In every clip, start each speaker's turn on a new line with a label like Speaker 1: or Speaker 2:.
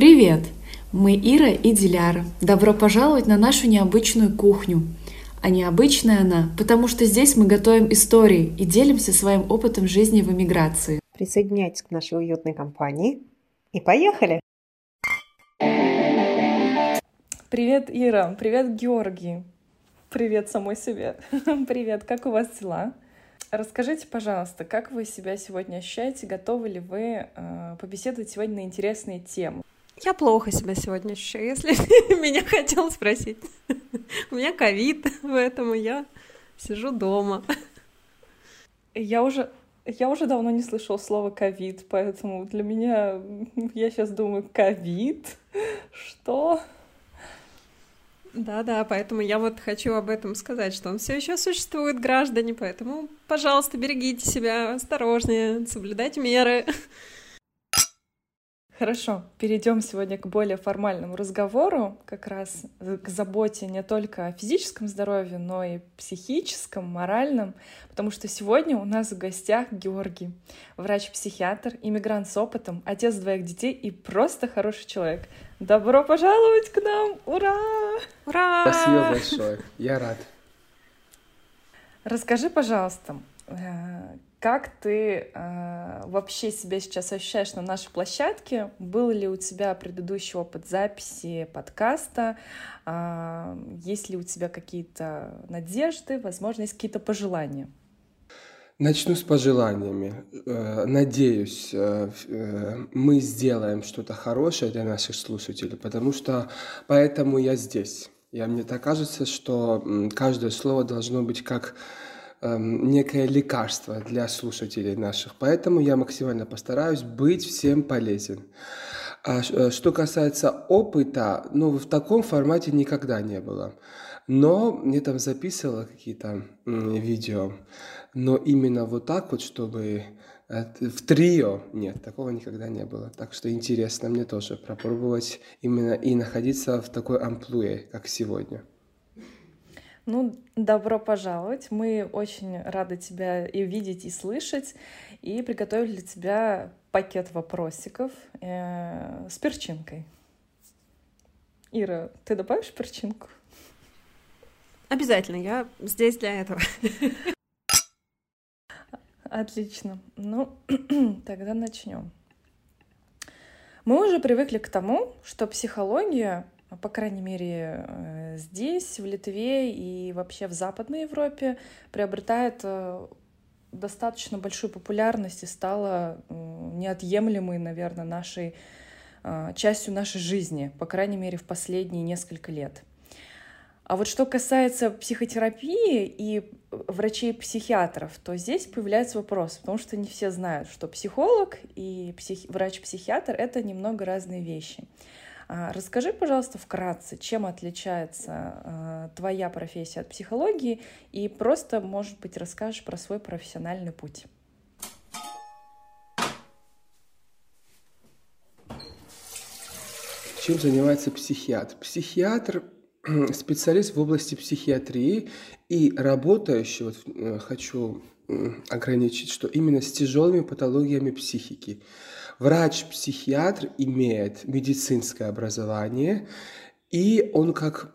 Speaker 1: Привет! Мы Ира и Диляра. Добро пожаловать на нашу необычную кухню. А необычная она, потому что здесь мы готовим истории и делимся своим опытом жизни в эмиграции.
Speaker 2: Присоединяйтесь к нашей уютной компании и поехали!
Speaker 3: Привет, Ира. Привет, Георгий. Привет самой себе. Привет, как у вас дела? Расскажите, пожалуйста, как вы себя сегодня ощущаете? Готовы ли вы э, побеседовать сегодня на интересные темы?
Speaker 2: Я плохо себя сегодня ощущаю, если меня хотел спросить. У меня ковид, поэтому я сижу дома.
Speaker 3: Я уже, я уже давно не слышала слова ковид, поэтому для меня я сейчас думаю ковид, что?
Speaker 2: Да-да, поэтому я вот хочу об этом сказать, что он все еще существует, граждане, поэтому, пожалуйста, берегите себя, осторожнее, соблюдайте меры.
Speaker 3: Хорошо, перейдем сегодня к более формальному разговору, как раз к заботе не только о физическом здоровье, но и психическом, моральном, потому что сегодня у нас в гостях Георгий, врач-психиатр, иммигрант с опытом, отец двоих детей и просто хороший человек. Добро пожаловать к нам! Ура!
Speaker 2: Ура!
Speaker 4: Спасибо большое, я рад.
Speaker 3: Расскажи, пожалуйста, э, как ты э, вообще себя сейчас ощущаешь на нашей площадке? Был ли у тебя предыдущий опыт записи подкаста? Э, есть ли у тебя какие-то надежды, возможно, есть какие-то пожелания?
Speaker 4: Начну с пожеланиями. Э, надеюсь, э, э, мы сделаем что-то хорошее для наших слушателей, потому что поэтому я здесь. Я, мне так кажется, что каждое слово должно быть как некое лекарство для слушателей наших. Поэтому я максимально постараюсь быть всем полезен. А э, что касается опыта, ну, в таком формате никогда не было. Но мне там записывала какие-то видео. Но именно вот так вот, чтобы в трио, нет, такого никогда не было. Так что интересно мне тоже пропробовать именно и находиться в такой амплуе, как сегодня.
Speaker 3: Ну, добро пожаловать. Мы очень рады тебя и видеть, и слышать. И приготовили для тебя пакет вопросиков э, с перчинкой. Ира, ты добавишь перчинку?
Speaker 2: Обязательно, я здесь для этого.
Speaker 3: Отлично. Ну, тогда начнем. Мы уже привыкли к тому, что психология по крайней мере, э, здесь, в Литве и вообще в Западной Европе, приобретает э, достаточно большую популярность и стала неотъемлемой, наверное, нашей а, частью нашей жизни, по крайней мере, в последние несколько лет. А вот что касается психотерапии и врачей-психиатров, то здесь появляется вопрос, потому что не все знают, что психолог и псих... врач-психиатр — это немного разные вещи. А, расскажи, пожалуйста, вкратце, чем отличается а, твоя профессия от психологии, и просто, может быть, расскажешь про свой профессиональный путь.
Speaker 4: Чем занимается психиатр? Психиатр специалист в области психиатрии и работающий, вот э, хочу ограничить, что именно с тяжелыми патологиями психики. Врач-психиатр имеет медицинское образование, и он как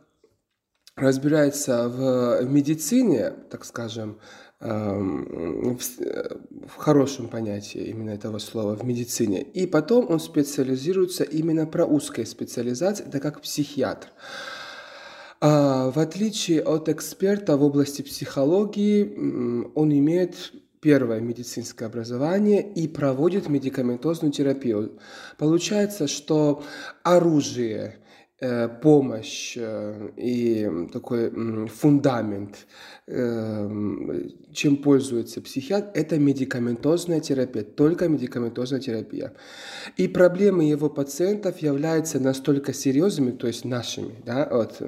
Speaker 4: разбирается в медицине, так скажем, эм, в хорошем понятии именно этого слова, в медицине. И потом он специализируется именно про узкие специализации, это как психиатр. А в отличие от эксперта в области психологии, он имеет первое медицинское образование и проводит медикаментозную терапию. Получается, что оружие, помощь э, и такой фундамент, э, чем пользуется психиатр, это медикаментозная терапия, только медикаментозная терапия. И проблемы его пациентов являются настолько серьезными, то есть нашими, да, вот,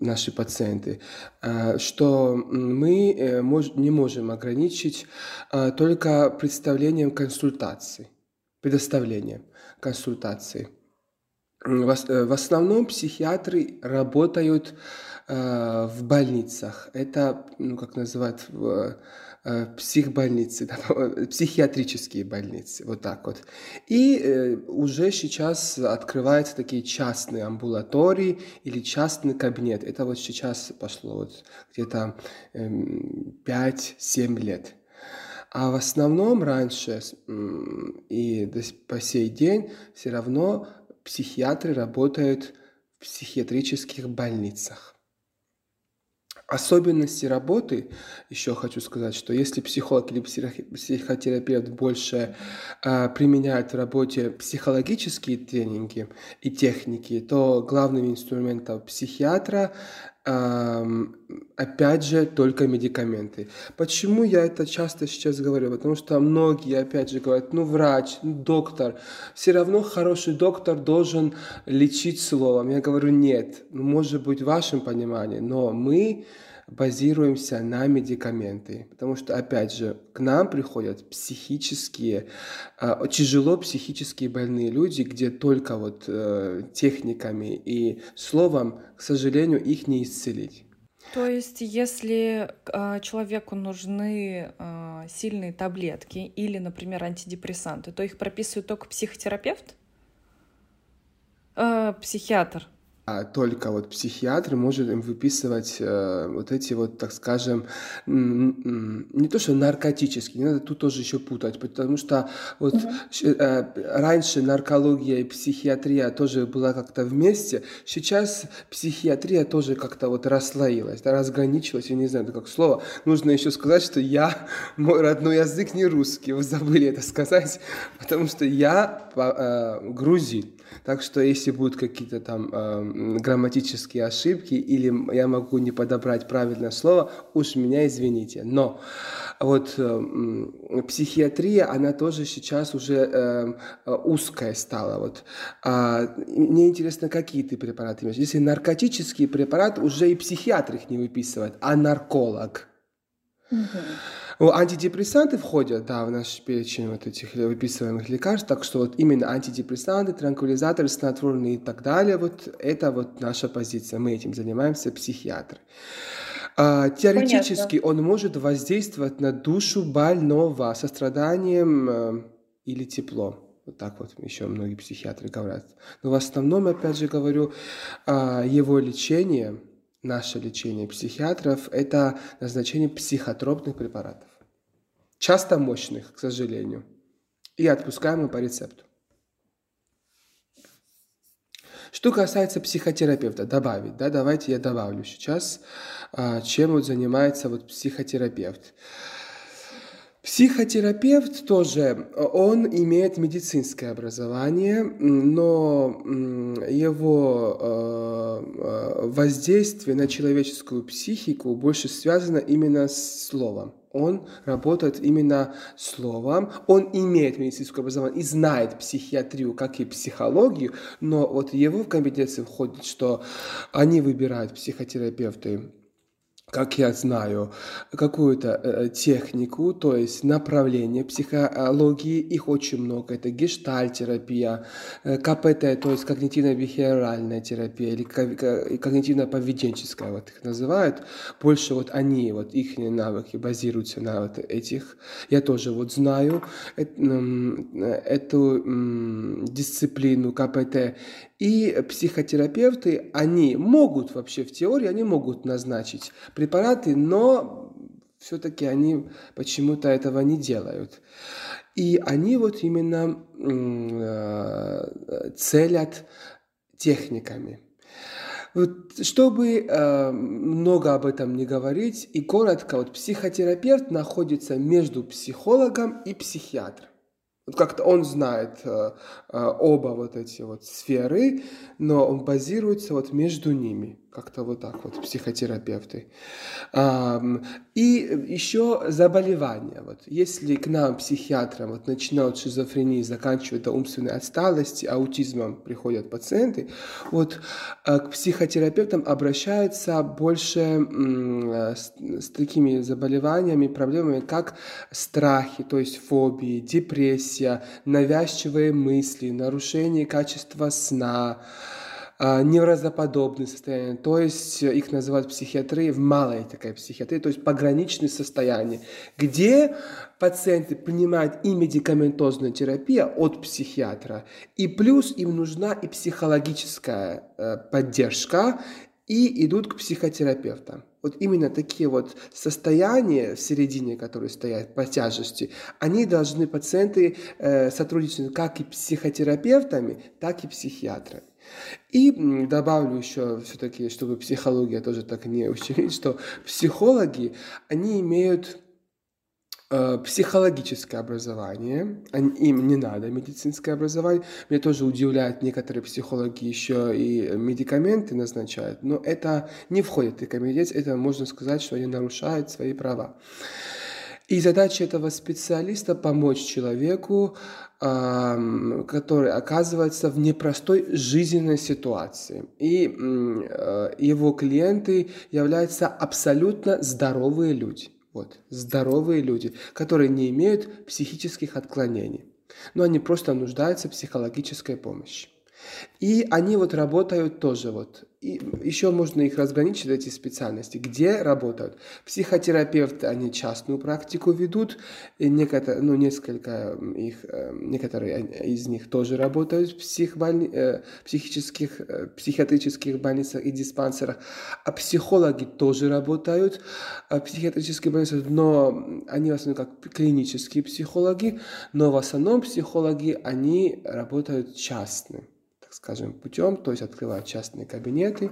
Speaker 4: наши пациенты, что мы не можем ограничить только представлением консультации, предоставлением консультации. В основном психиатры работают в больницах. Это, ну, как называют в Э, психбольницы, да, психиатрические больницы, вот так вот. И э, уже сейчас открываются такие частные амбулатории или частный кабинет. Это вот сейчас пошло вот где-то э, 5-7 лет. А в основном раньше и по сей день все равно психиатры работают в психиатрических больницах. Особенности работы, еще хочу сказать, что если психолог или психотерапевт больше э, применяет в работе психологические тренинги и техники, то главным инструментом психиатра опять же, только медикаменты. Почему я это часто сейчас говорю? Потому что многие, опять же, говорят, ну, врач, ну, доктор, все равно хороший доктор должен лечить словом. Я говорю, нет, ну, может быть, в вашем понимании, но мы базируемся на медикаменты, потому что, опять же, к нам приходят психические, э, тяжело психически больные люди, где только вот э, техниками и словом, к сожалению, их не исцелить.
Speaker 3: То есть, если э, человеку нужны э, сильные таблетки или, например, антидепрессанты, то их прописывает только психотерапевт, э, психиатр.
Speaker 4: А только вот психиатр может им выписывать э, вот эти вот, так скажем, не то что наркотические, не надо тут тоже еще путать, потому что вот угу. э, раньше наркология и психиатрия тоже была как-то вместе, сейчас психиатрия тоже как-то вот расслоилась, да, разграничилась, я не знаю, как слово. Нужно еще сказать, что я, мой родной язык не русский, вы забыли это сказать, потому что я э, грузин. Так что если будут какие-то там э, грамматические ошибки или я могу не подобрать правильное слово, уж меня извините. Но вот э, психиатрия, она тоже сейчас уже э, узкая стала. Вот. А, мне интересно, какие ты препараты имеешь. Если наркотический препарат, уже и психиатр их не выписывает, а нарколог. Mm-hmm. Антидепрессанты входят, да, в наш перечень вот этих выписываемых лекарств, так что вот именно антидепрессанты, транквилизаторы, снотворные и так далее, вот это вот наша позиция, мы этим занимаемся, психиатры. А, теоретически Понятно. он может воздействовать на душу больного со страданием э, или тепло. Вот так вот еще многие психиатры говорят. Но в основном, опять же говорю, э, его лечение – наше лечение психиатров – это назначение психотропных препаратов. Часто мощных, к сожалению. И отпускаемых по рецепту. Что касается психотерапевта, добавить, да, давайте я добавлю сейчас, а, чем вот занимается вот психотерапевт. Психотерапевт тоже, он имеет медицинское образование, но его э, э, воздействие на человеческую психику больше связано именно с словом. Он работает именно словом, он имеет медицинское образование и знает психиатрию, как и психологию, но вот его в компетенции входит, что они выбирают психотерапевты как я знаю, какую-то э, технику, то есть направление психологии, их очень много. Это гештальтерапия, э, КПТ, то есть когнитивно-бихевиоральная терапия или когнитивно-поведенческая, вот их называют. Больше вот они, вот их навыки базируются на вот этих. Я тоже вот знаю эту дисциплину КПТ. И психотерапевты, они могут вообще в теории, они могут назначить препараты, но все-таки они почему-то этого не делают. И они вот именно э, целят техниками. Вот, чтобы э, много об этом не говорить и коротко, вот психотерапевт находится между психологом и психиатром. Вот как-то он знает э, э, оба вот эти вот сферы, но он базируется вот между ними. Как-то вот так вот, психотерапевты. И еще заболевания. Вот если к нам, психиатрам, вот начинают шизофрении, заканчивают до умственной отсталости, аутизмом приходят пациенты, вот э, к психотерапевтам обращаются больше э, с, такими заболеваниями, проблемами, как страхи, то есть фобии, депрессия, навязчивые мысли, нарушение качества сна, а, неврозоподобные состояния, то есть их называют психиатрии в малой такой психиатрии, то есть пограничные состояния, где пациенты принимают и медикаментозную терапию от психиатра, и плюс им нужна и психологическая э, поддержка, и идут к психотерапевтам. Вот именно такие вот состояния в середине, которые стоят по тяжести, они должны пациенты э, сотрудничать как и психотерапевтами, так и психиатрами. И добавлю еще все-таки, чтобы психология тоже так не ущемить, что психологи, они имеют э, психологическое образование, им не надо медицинское образование. Меня тоже удивляет, некоторые психологи еще и медикаменты назначают, но это не входит в рекомендации, это можно сказать, что они нарушают свои права. И задача этого специалиста помочь человеку который оказывается в непростой жизненной ситуации. И э, его клиенты являются абсолютно здоровые люди. Вот, здоровые люди, которые не имеют психических отклонений. Но они просто нуждаются в психологической помощи. И они вот работают тоже вот. И еще можно их разграничить, эти специальности. Где работают? Психотерапевты, они частную практику ведут. И некоторые, ну, несколько их, э, некоторые из них тоже работают в психбольни, э, психических, э, психиатрических больницах и диспансерах. А психологи тоже работают в психиатрических больницах, но они в основном как клинические психологи, но в основном психологи, они работают частно скажем, путем, то есть открывают частные кабинеты,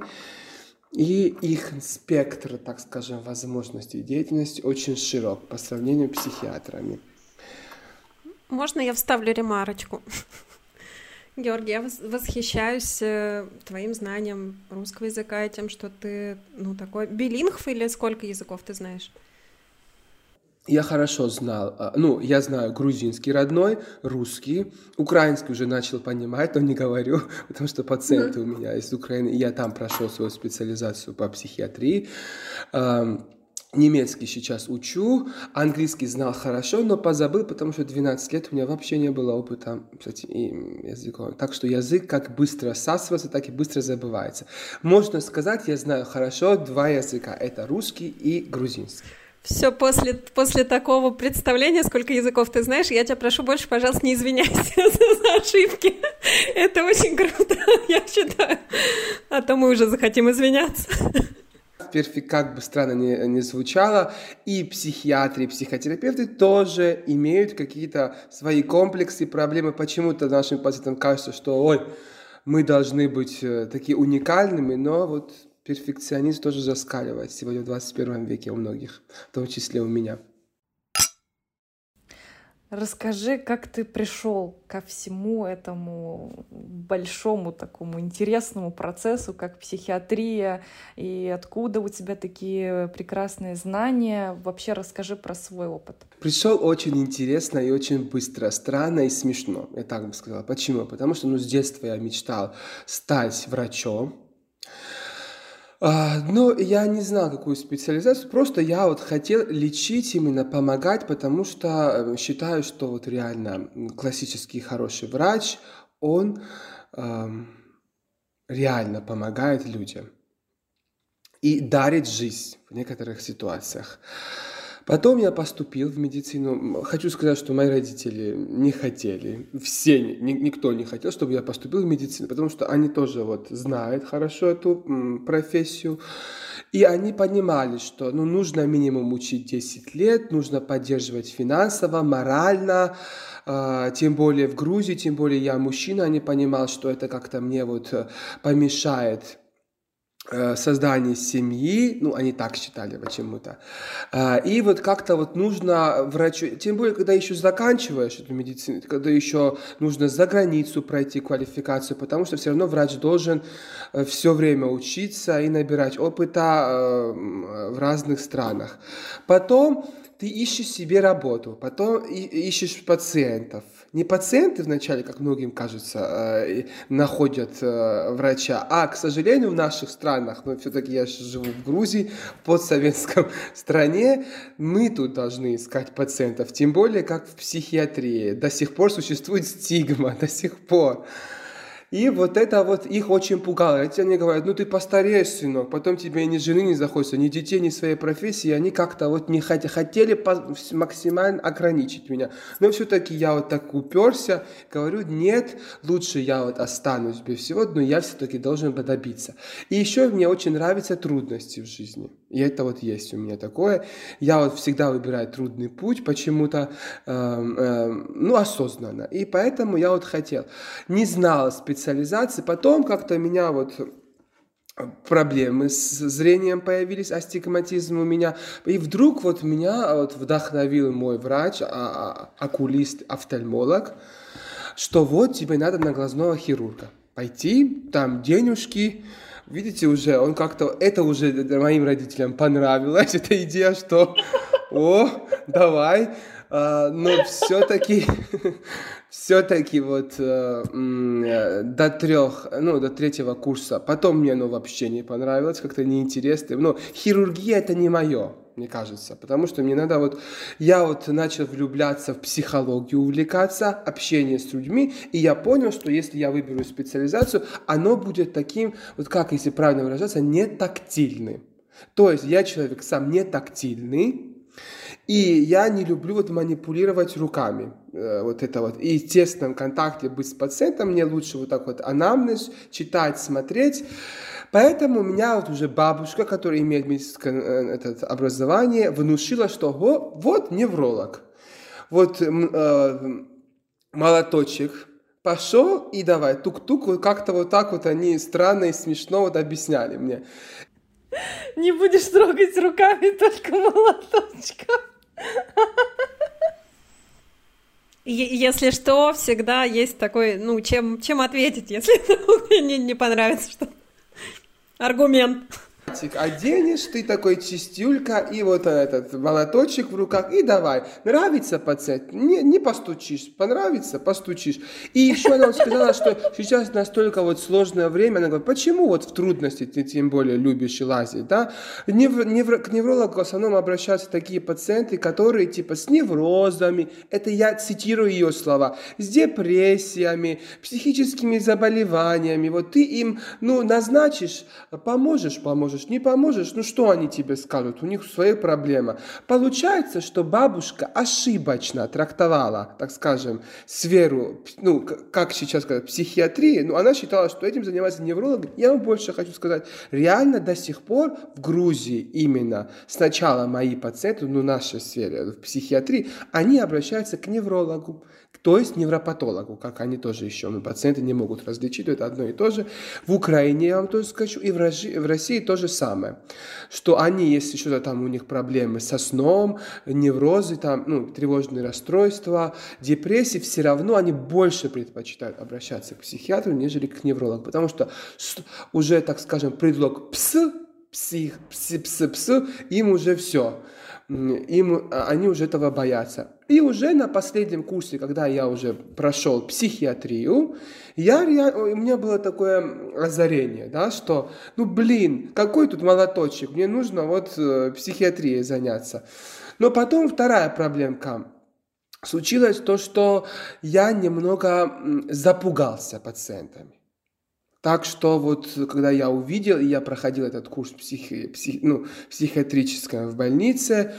Speaker 4: и их спектр, так скажем, возможностей деятельности очень широк по сравнению с психиатрами.
Speaker 2: Можно я вставлю ремарочку? Георгий, я восхищаюсь э, твоим знанием русского языка и тем, что ты, ну, такой билингв или сколько языков ты знаешь?
Speaker 4: Я хорошо знал, а, ну, я знаю грузинский родной, русский, украинский уже начал понимать, но не говорю, потому что пациенты mm-hmm. у меня из Украины, я там прошел свою специализацию по психиатрии. Немецкий сейчас учу, английский знал хорошо, но позабыл, потому что 12 лет у меня вообще не было опыта с этим языком. Так что язык как быстро всасывается, так и быстро забывается. Можно сказать, я знаю хорошо два языка. Это русский и грузинский.
Speaker 2: Все после, после такого представления, сколько языков ты знаешь, я тебя прошу больше, пожалуйста, не извиняйся за ошибки. Это очень круто, я считаю. А то мы уже захотим извиняться.
Speaker 4: Как бы странно не, не звучало, и психиатры, и психотерапевты тоже имеют какие-то свои комплексы, проблемы. Почему-то нашим пациентам кажется, что ой, мы должны быть э, такие уникальными, но вот перфекционизм тоже заскаливает сегодня в 21 веке у многих, в том числе у меня.
Speaker 3: Расскажи, как ты пришел ко всему этому большому такому интересному процессу, как психиатрия, и откуда у тебя такие прекрасные знания. Вообще расскажи про свой опыт.
Speaker 4: Пришел очень интересно и очень быстро, странно и смешно, я так бы сказала. Почему? Потому что ну, с детства я мечтал стать врачом, а, ну, я не знал, какую специализацию, просто я вот хотел лечить, именно помогать, потому что э, считаю, что вот реально классический хороший врач, он э, реально помогает людям и дарит жизнь в некоторых ситуациях. Потом я поступил в медицину. Хочу сказать, что мои родители не хотели, все, ни, никто не хотел, чтобы я поступил в медицину, потому что они тоже вот знают хорошо эту м, профессию. И они понимали, что ну, нужно минимум учить 10 лет, нужно поддерживать финансово, морально, э, тем более в Грузии, тем более я мужчина, они понимали, что это как-то мне вот э, помешает создание семьи, ну, они так считали почему-то. А, и вот как-то вот нужно врачу, тем более, когда еще заканчиваешь эту медицину, когда еще нужно за границу пройти квалификацию, потому что все равно врач должен э, все время учиться и набирать опыта э, в разных странах. Потом ты ищешь себе работу, потом ищешь пациентов, не пациенты вначале, как многим кажется, э, находят э, врача, а, к сожалению, в наших странах, но все-таки я живу в Грузии, в постсоветском стране, мы тут должны искать пациентов, тем более как в психиатрии. До сих пор существует стигма, до сих пор. И вот это вот их очень пугало. Эти они говорят, ну ты постареешь, сынок, потом тебе ни жены не захочется, ни детей, ни своей профессии. И они как-то вот не хотели, хотели максимально ограничить меня. Но все-таки я вот так уперся, говорю, нет, лучше я вот останусь без всего, но я все-таки должен добиться. И еще мне очень нравятся трудности в жизни. И это вот есть у меня такое. Я вот всегда выбираю трудный путь почему-то, э, э, ну, осознанно. И поэтому я вот хотел. Не знал специализации. Потом как-то меня вот проблемы с зрением появились, астигматизм у меня. И вдруг вот меня вот вдохновил мой врач, а, а, окулист, офтальмолог, что вот тебе надо на глазного хирурга пойти, там денежки, видите, уже он как-то, это уже моим родителям понравилось, эта идея, что, о, давай, а, но все-таки, все-таки вот э, э, до трех, ну, до третьего курса, потом мне оно вообще не понравилось, как-то неинтересно, но хирургия это не мое, мне кажется, потому что мне надо вот, я вот начал влюбляться в психологию, увлекаться, общение с людьми, и я понял, что если я выберу специализацию, оно будет таким, вот как, если правильно выражаться, не тактильным. То есть я человек сам не тактильный, и я не люблю вот манипулировать руками, э, вот это вот. И в тесном контакте быть с пациентом мне лучше вот так вот анамнез читать, смотреть. Поэтому у меня вот уже бабушка, которая имеет медицинское э, этот, образование, внушила, что вот невролог. Вот э, молоточек пошел и давай, тук-тук, вот как-то вот так вот они странно и смешно вот объясняли мне.
Speaker 3: Не будешь трогать руками только молоточком.
Speaker 2: Если что, всегда есть такой, ну, чем, чем ответить, если не, не понравится что Аргумент.
Speaker 4: Оденешь ты такой чистюлька и вот этот молоточек в руках и давай. Нравится пациент? Не, не постучишь. Понравится? Постучишь. И еще она сказала, что сейчас настолько вот сложное время. Она говорит, почему вот в трудности ты тем более любишь лазить, да? Невр, невр, к неврологу в основном обращаются такие пациенты, которые типа с неврозами, это я цитирую ее слова, с депрессиями, психическими заболеваниями. Вот ты им, ну, назначишь, поможешь, поможешь поможешь, не поможешь, ну что они тебе скажут? У них свои проблемы. Получается, что бабушка ошибочно трактовала, так скажем, сферу, ну, как сейчас сказать, психиатрии, но она считала, что этим занимается невролог. Я вам больше хочу сказать, реально до сих пор в Грузии именно сначала мои пациенты, ну, в нашей сфере, в психиатрии, они обращаются к неврологу то есть невропатологу, как они тоже еще, но пациенты не могут различить, это одно и то же. В Украине, я вам тоже скажу, и в России, в России то же самое, что они, если что-то там у них проблемы со сном, неврозы, там, ну, тревожные расстройства, депрессии, все равно они больше предпочитают обращаться к психиатру, нежели к неврологу, потому что уже, так скажем, предлог пс, псих, пс, пс, пс, им уже все им, а, они уже этого боятся. И уже на последнем курсе, когда я уже прошел психиатрию, я, я, у меня было такое озарение, да, что, ну блин, какой тут молоточек, мне нужно вот э, психиатрией заняться. Но потом вторая проблемка. Случилось то, что я немного запугался пациентами. Так что вот, когда я увидел, я проходил этот курс психи, псих, ну, психиатрического в больнице,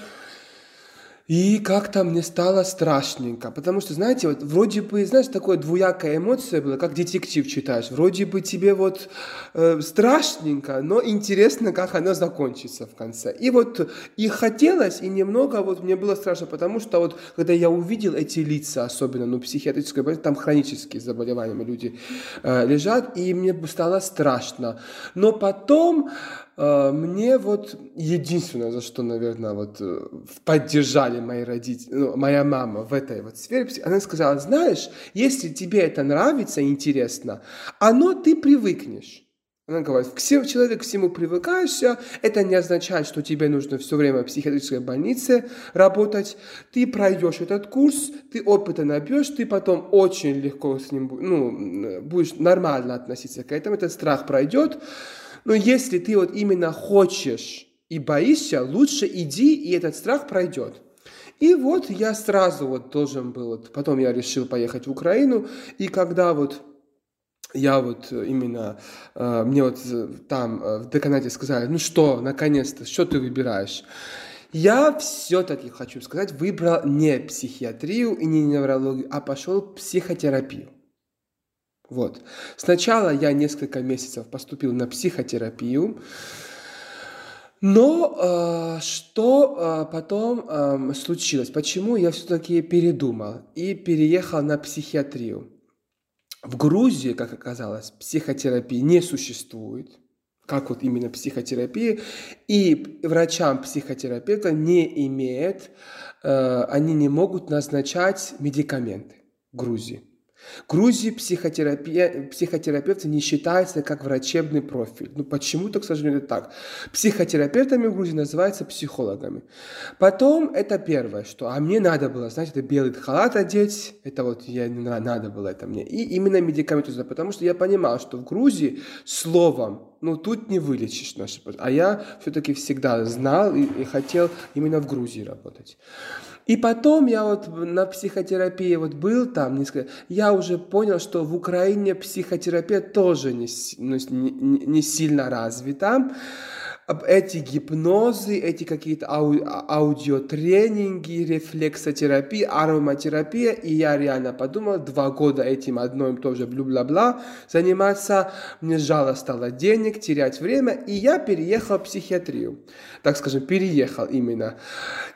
Speaker 4: И как-то мне стало страшненько, потому что, знаете, вот вроде бы, знаешь, такое двуякая эмоция была, как детектив читаешь. Вроде бы тебе вот э, страшненько, но интересно, как оно закончится в конце. И вот и хотелось, и немного вот мне было страшно, потому что вот когда я увидел эти лица, особенно, ну, психиатрическое, там хронические заболевания люди э, лежат, и мне стало страшно. Но потом мне вот единственное, за что, наверное, вот э, поддержали мои родители, ну, моя мама в этой вот сфере, она сказала, знаешь, если тебе это нравится, интересно, оно ты привыкнешь. Она говорит, все, человек к всему привыкаешься, это не означает, что тебе нужно все время в психиатрической больнице работать. Ты пройдешь этот курс, ты опыта набьешь, ты потом очень легко с ним ну, будешь нормально относиться к этому, этот страх пройдет. Но если ты вот именно хочешь и боишься, лучше иди, и этот страх пройдет. И вот я сразу вот должен был, вот, потом я решил поехать в Украину, и когда вот я вот именно, э, мне вот там э, в деканате сказали, ну что, наконец-то, что ты выбираешь? Я все-таки хочу сказать, выбрал не психиатрию и не неврологию, а пошел психотерапию. Вот. Сначала я несколько месяцев поступил на психотерапию, но э, что э, потом э, случилось? Почему я все-таки передумал и переехал на психиатрию? В Грузии, как оказалось, психотерапии не существует, как вот именно психотерапия, и врачам психотерапевта не имеет, э, они не могут назначать медикаменты в Грузии. Грузии психотерапия, психотерапевт не считается как врачебный профиль. Ну почему-то, к сожалению, так. Психотерапевтами в Грузии называются психологами. Потом это первое, что, а мне надо было, знаете, это белый халат одеть, это вот я, надо было это мне. И именно медикаментозно, потому что я понимал, что в Грузии словом, ну тут не вылечишь наши, а я все-таки всегда знал и, и хотел именно в Грузии работать. И потом я вот на психотерапии вот был там, несколько, я уже понял, что в Украине психотерапия тоже не, ну, не, не сильно развита эти гипнозы, эти какие-то ау аудиотренинги, рефлексотерапия, ароматерапия, и я реально подумал, два года этим одно и то же бла-бла-бла заниматься, мне жало стало денег, терять время, и я переехал в психиатрию, так скажем, переехал именно.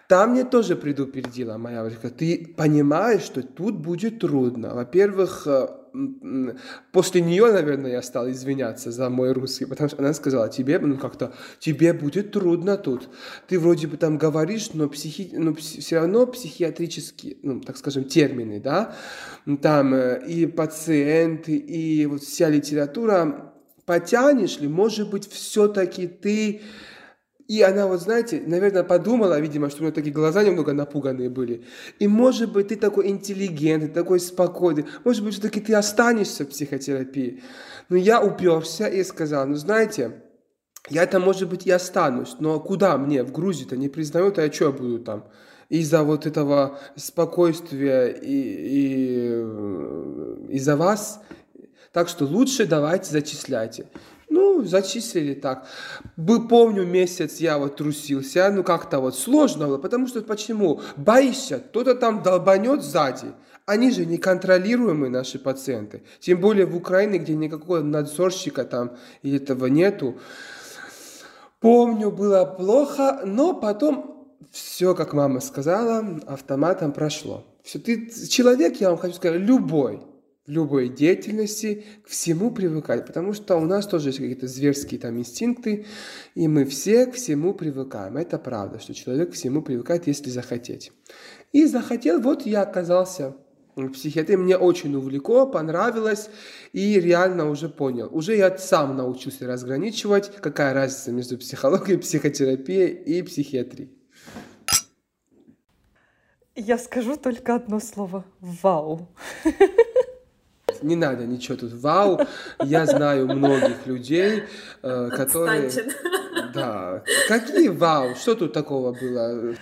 Speaker 4: Там мне тоже предупредила моя бабушка, ты понимаешь, что тут будет трудно. Во-первых, э, после нее, наверное, я стал извиняться за мой русский, потому что она сказала, тебе, ну, как-то, тебе будет трудно тут. Ты вроде бы там говоришь, но, психи, но все равно психиатрические, ну, так скажем, термины, да, там э, и пациенты, и вот вся литература, потянешь ли, может быть, все-таки ты и она, вот знаете, наверное, подумала, видимо, что у нее такие глаза немного напуганные были. И, может быть, ты такой интеллигентный, такой спокойный. Может быть, все-таки ты останешься в психотерапии. Но я уперся и сказал, ну, знаете, я там, может быть, и останусь, но куда мне? В Грузии-то не признают, а я что буду там? Из-за вот этого спокойствия и, и э, из-за вас. Так что лучше давайте зачисляйте. Ну, зачислили так. Был, помню, месяц я вот трусился, ну как-то вот сложно было, потому что почему? Боишься, кто-то там долбанет сзади. Они же неконтролируемые, наши пациенты. Тем более в Украине, где никакого надзорщика там этого нету. Помню, было плохо, но потом все, как мама сказала, автоматом прошло. Все, ты человек, я вам хочу сказать, любой, любой деятельности к всему привыкать, потому что у нас тоже есть какие-то зверские там инстинкты, и мы все к всему привыкаем. Это правда, что человек к всему привыкает, если захотеть. И захотел, вот я оказался в психиатрии, мне очень увлекло, понравилось, и реально уже понял. Уже я сам научился разграничивать, какая разница между психологией, психотерапией и психиатрией.
Speaker 3: Я скажу только одно слово. Вау.
Speaker 4: Не надо ничего тут вау. Я знаю многих людей, э, которые... Да. Какие вау? Что тут такого было?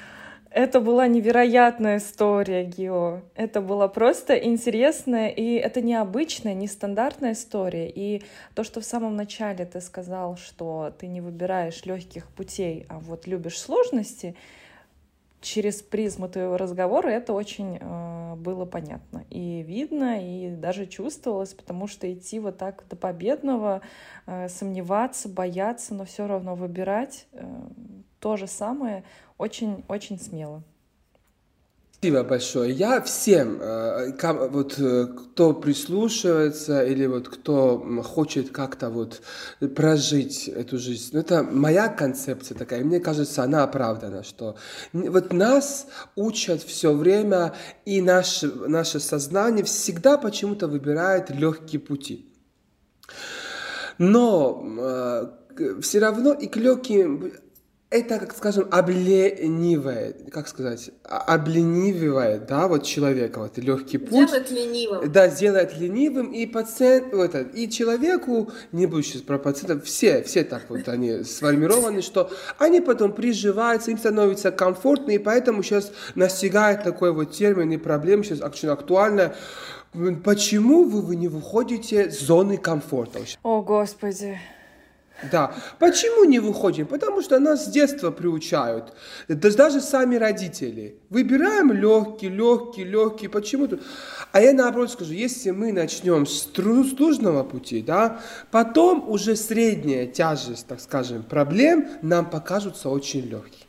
Speaker 3: Это была невероятная история, Гео. Это была просто интересная, и это необычная, нестандартная история. И то, что в самом начале ты сказал, что ты не выбираешь легких путей, а вот любишь сложности, через призму твоего разговора это очень э, было понятно и видно, и даже чувствовалось, потому что идти вот так до победного, э, сомневаться, бояться, но все равно выбирать э, то же самое очень-очень смело.
Speaker 4: Спасибо большое. Я всем, э, вот, э, кто прислушивается или вот кто хочет как-то вот прожить эту жизнь, ну, это моя концепция такая, мне кажется, она оправдана, что вот нас учат все время, и наше, наше сознание всегда почему-то выбирает легкие пути. Но э, все равно и к легким это, как скажем, обленивает, как сказать, обленивает, да, вот человека, вот легкий путь.
Speaker 2: Делает ленивым.
Speaker 4: Да, сделает ленивым, и пациент, это, и человеку, не буду сейчас про пациентов, все, все так вот они сформированы, что они потом приживаются, им становится комфортно, и поэтому сейчас настигает такой вот термин и проблема сейчас очень актуальна. Почему вы, вы не выходите с зоны комфорта?
Speaker 3: О, Господи.
Speaker 4: Да. Почему не выходим? Потому что нас с детства приучают. Даже сами родители. Выбираем легкий, легкий, легкий. Почему? А я наоборот скажу, если мы начнем с трудного пути, да, потом уже средняя тяжесть, так скажем, проблем нам покажутся очень легкие.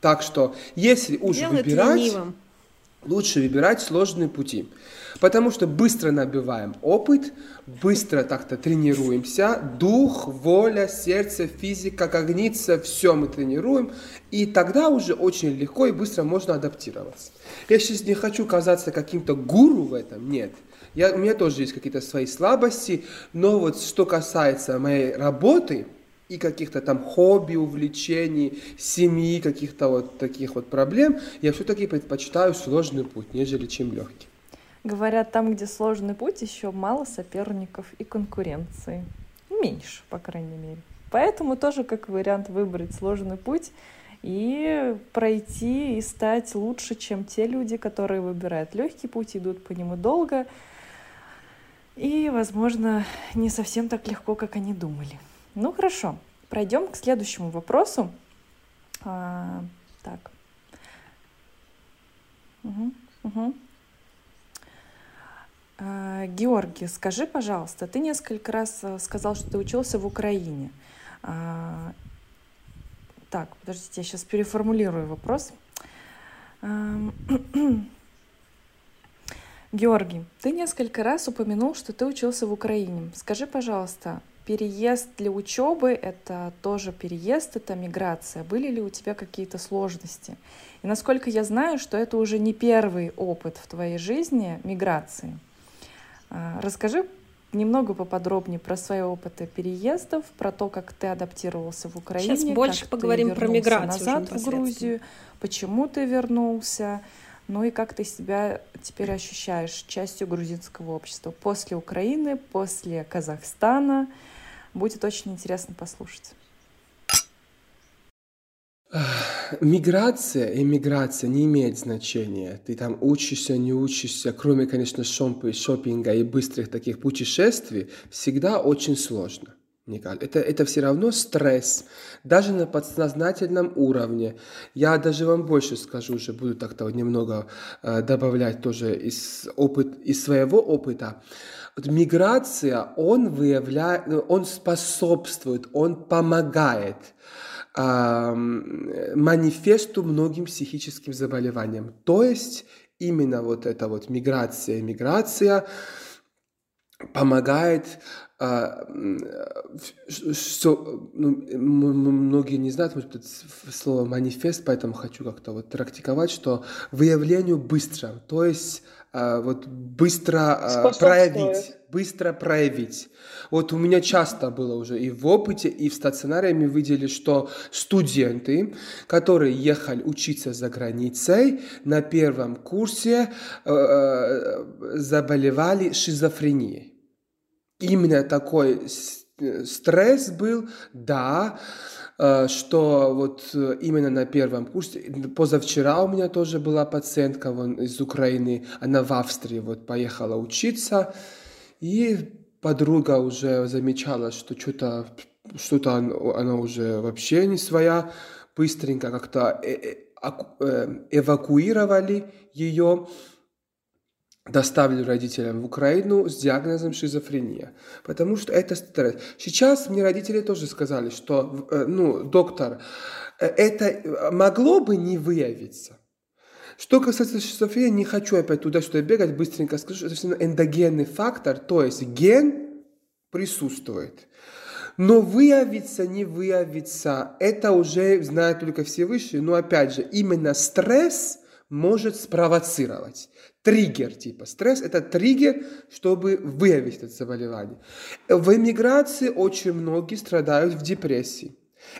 Speaker 4: Так что, если уж Делает выбирать, ленивым. Лучше выбирать сложные пути. Потому что быстро набиваем опыт, быстро так-то тренируемся, дух, воля, сердце, физика, когниция, все мы тренируем, и тогда уже очень легко и быстро можно адаптироваться. Я сейчас не хочу казаться каким-то гуру в этом, нет. Я, у меня тоже есть какие-то свои слабости, но вот что касается моей работы и каких-то там хобби, увлечений, семьи, каких-то вот таких вот проблем, я все-таки предпочитаю сложный путь, нежели чем легкий.
Speaker 3: Говорят, там, где сложный путь, еще мало соперников и конкуренции. Меньше, по крайней мере. Поэтому тоже как вариант выбрать сложный путь и пройти и стать лучше, чем те люди, которые выбирают легкий путь, идут по нему долго. И, возможно, не совсем так легко, как они думали. Ну хорошо, пройдем к следующему вопросу. А, так. Угу, угу. А, Георгий, скажи, пожалуйста, ты несколько раз э, сказал, что ты учился в Украине. А, так, подождите, я сейчас переформулирую вопрос. Георгий, ты несколько раз упомянул, что ты учился в Украине. Скажи, пожалуйста, переезд для учебы — это тоже переезд, это миграция. Были ли у тебя какие-то сложности? И насколько я знаю, что это уже не первый опыт в твоей жизни миграции. А, расскажи немного поподробнее про свои опыты переездов, про то, как ты адаптировался в Украине.
Speaker 2: Сейчас больше поговорим про миграцию
Speaker 3: назад в Грузию, почему ты вернулся, ну и как ты себя теперь ощущаешь частью грузинского общества после Украины, после Казахстана. Будет очень интересно послушать.
Speaker 4: Миграция и миграция не имеет значения. Ты там учишься, не учишься, кроме, конечно, шопинга и быстрых таких путешествий, всегда очень сложно. Это, это все равно стресс, даже на подсознательном уровне. Я даже вам больше скажу, уже буду так-то немного э, добавлять тоже из, опыт, из своего опыта. Вот миграция, он выявляет, он способствует, он помогает манифесту многим психическим заболеваниям. То есть именно вот эта вот миграция, миграция помогает а, что ну, многие не знают, может быть, слово манифест, поэтому хочу как-то вот практиковать, что выявлению быстро, то есть вот быстро а, проявить, быстро проявить. Вот у меня часто было уже и в опыте, и в стационаре мы видели, что студенты, которые ехали учиться за границей, на первом курсе э, э заболевали шизофренией. Именно такой стресс был, да, Э, что вот э, именно на первом курсе, позавчера у меня тоже была пациентка вон, из Украины, она в Австрии вот поехала учиться, и подруга уже замечала, что что-то что-то она уже вообще не своя, быстренько как-то э, эвакуировали ее доставили родителям в Украину с диагнозом шизофрения, потому что это стресс. Сейчас мне родители тоже сказали, что, э, ну, доктор, э, это могло бы не выявиться. Что касается шизофрении, не хочу опять туда-сюда бегать, быстренько скажу, это все эндогенный фактор, то есть ген присутствует. Но выявиться, не выявиться, это уже знают только все выше. Но опять же, именно стресс может спровоцировать. Триггер типа. Стресс – это триггер, чтобы выявить это заболевание. В эмиграции очень многие страдают в депрессии.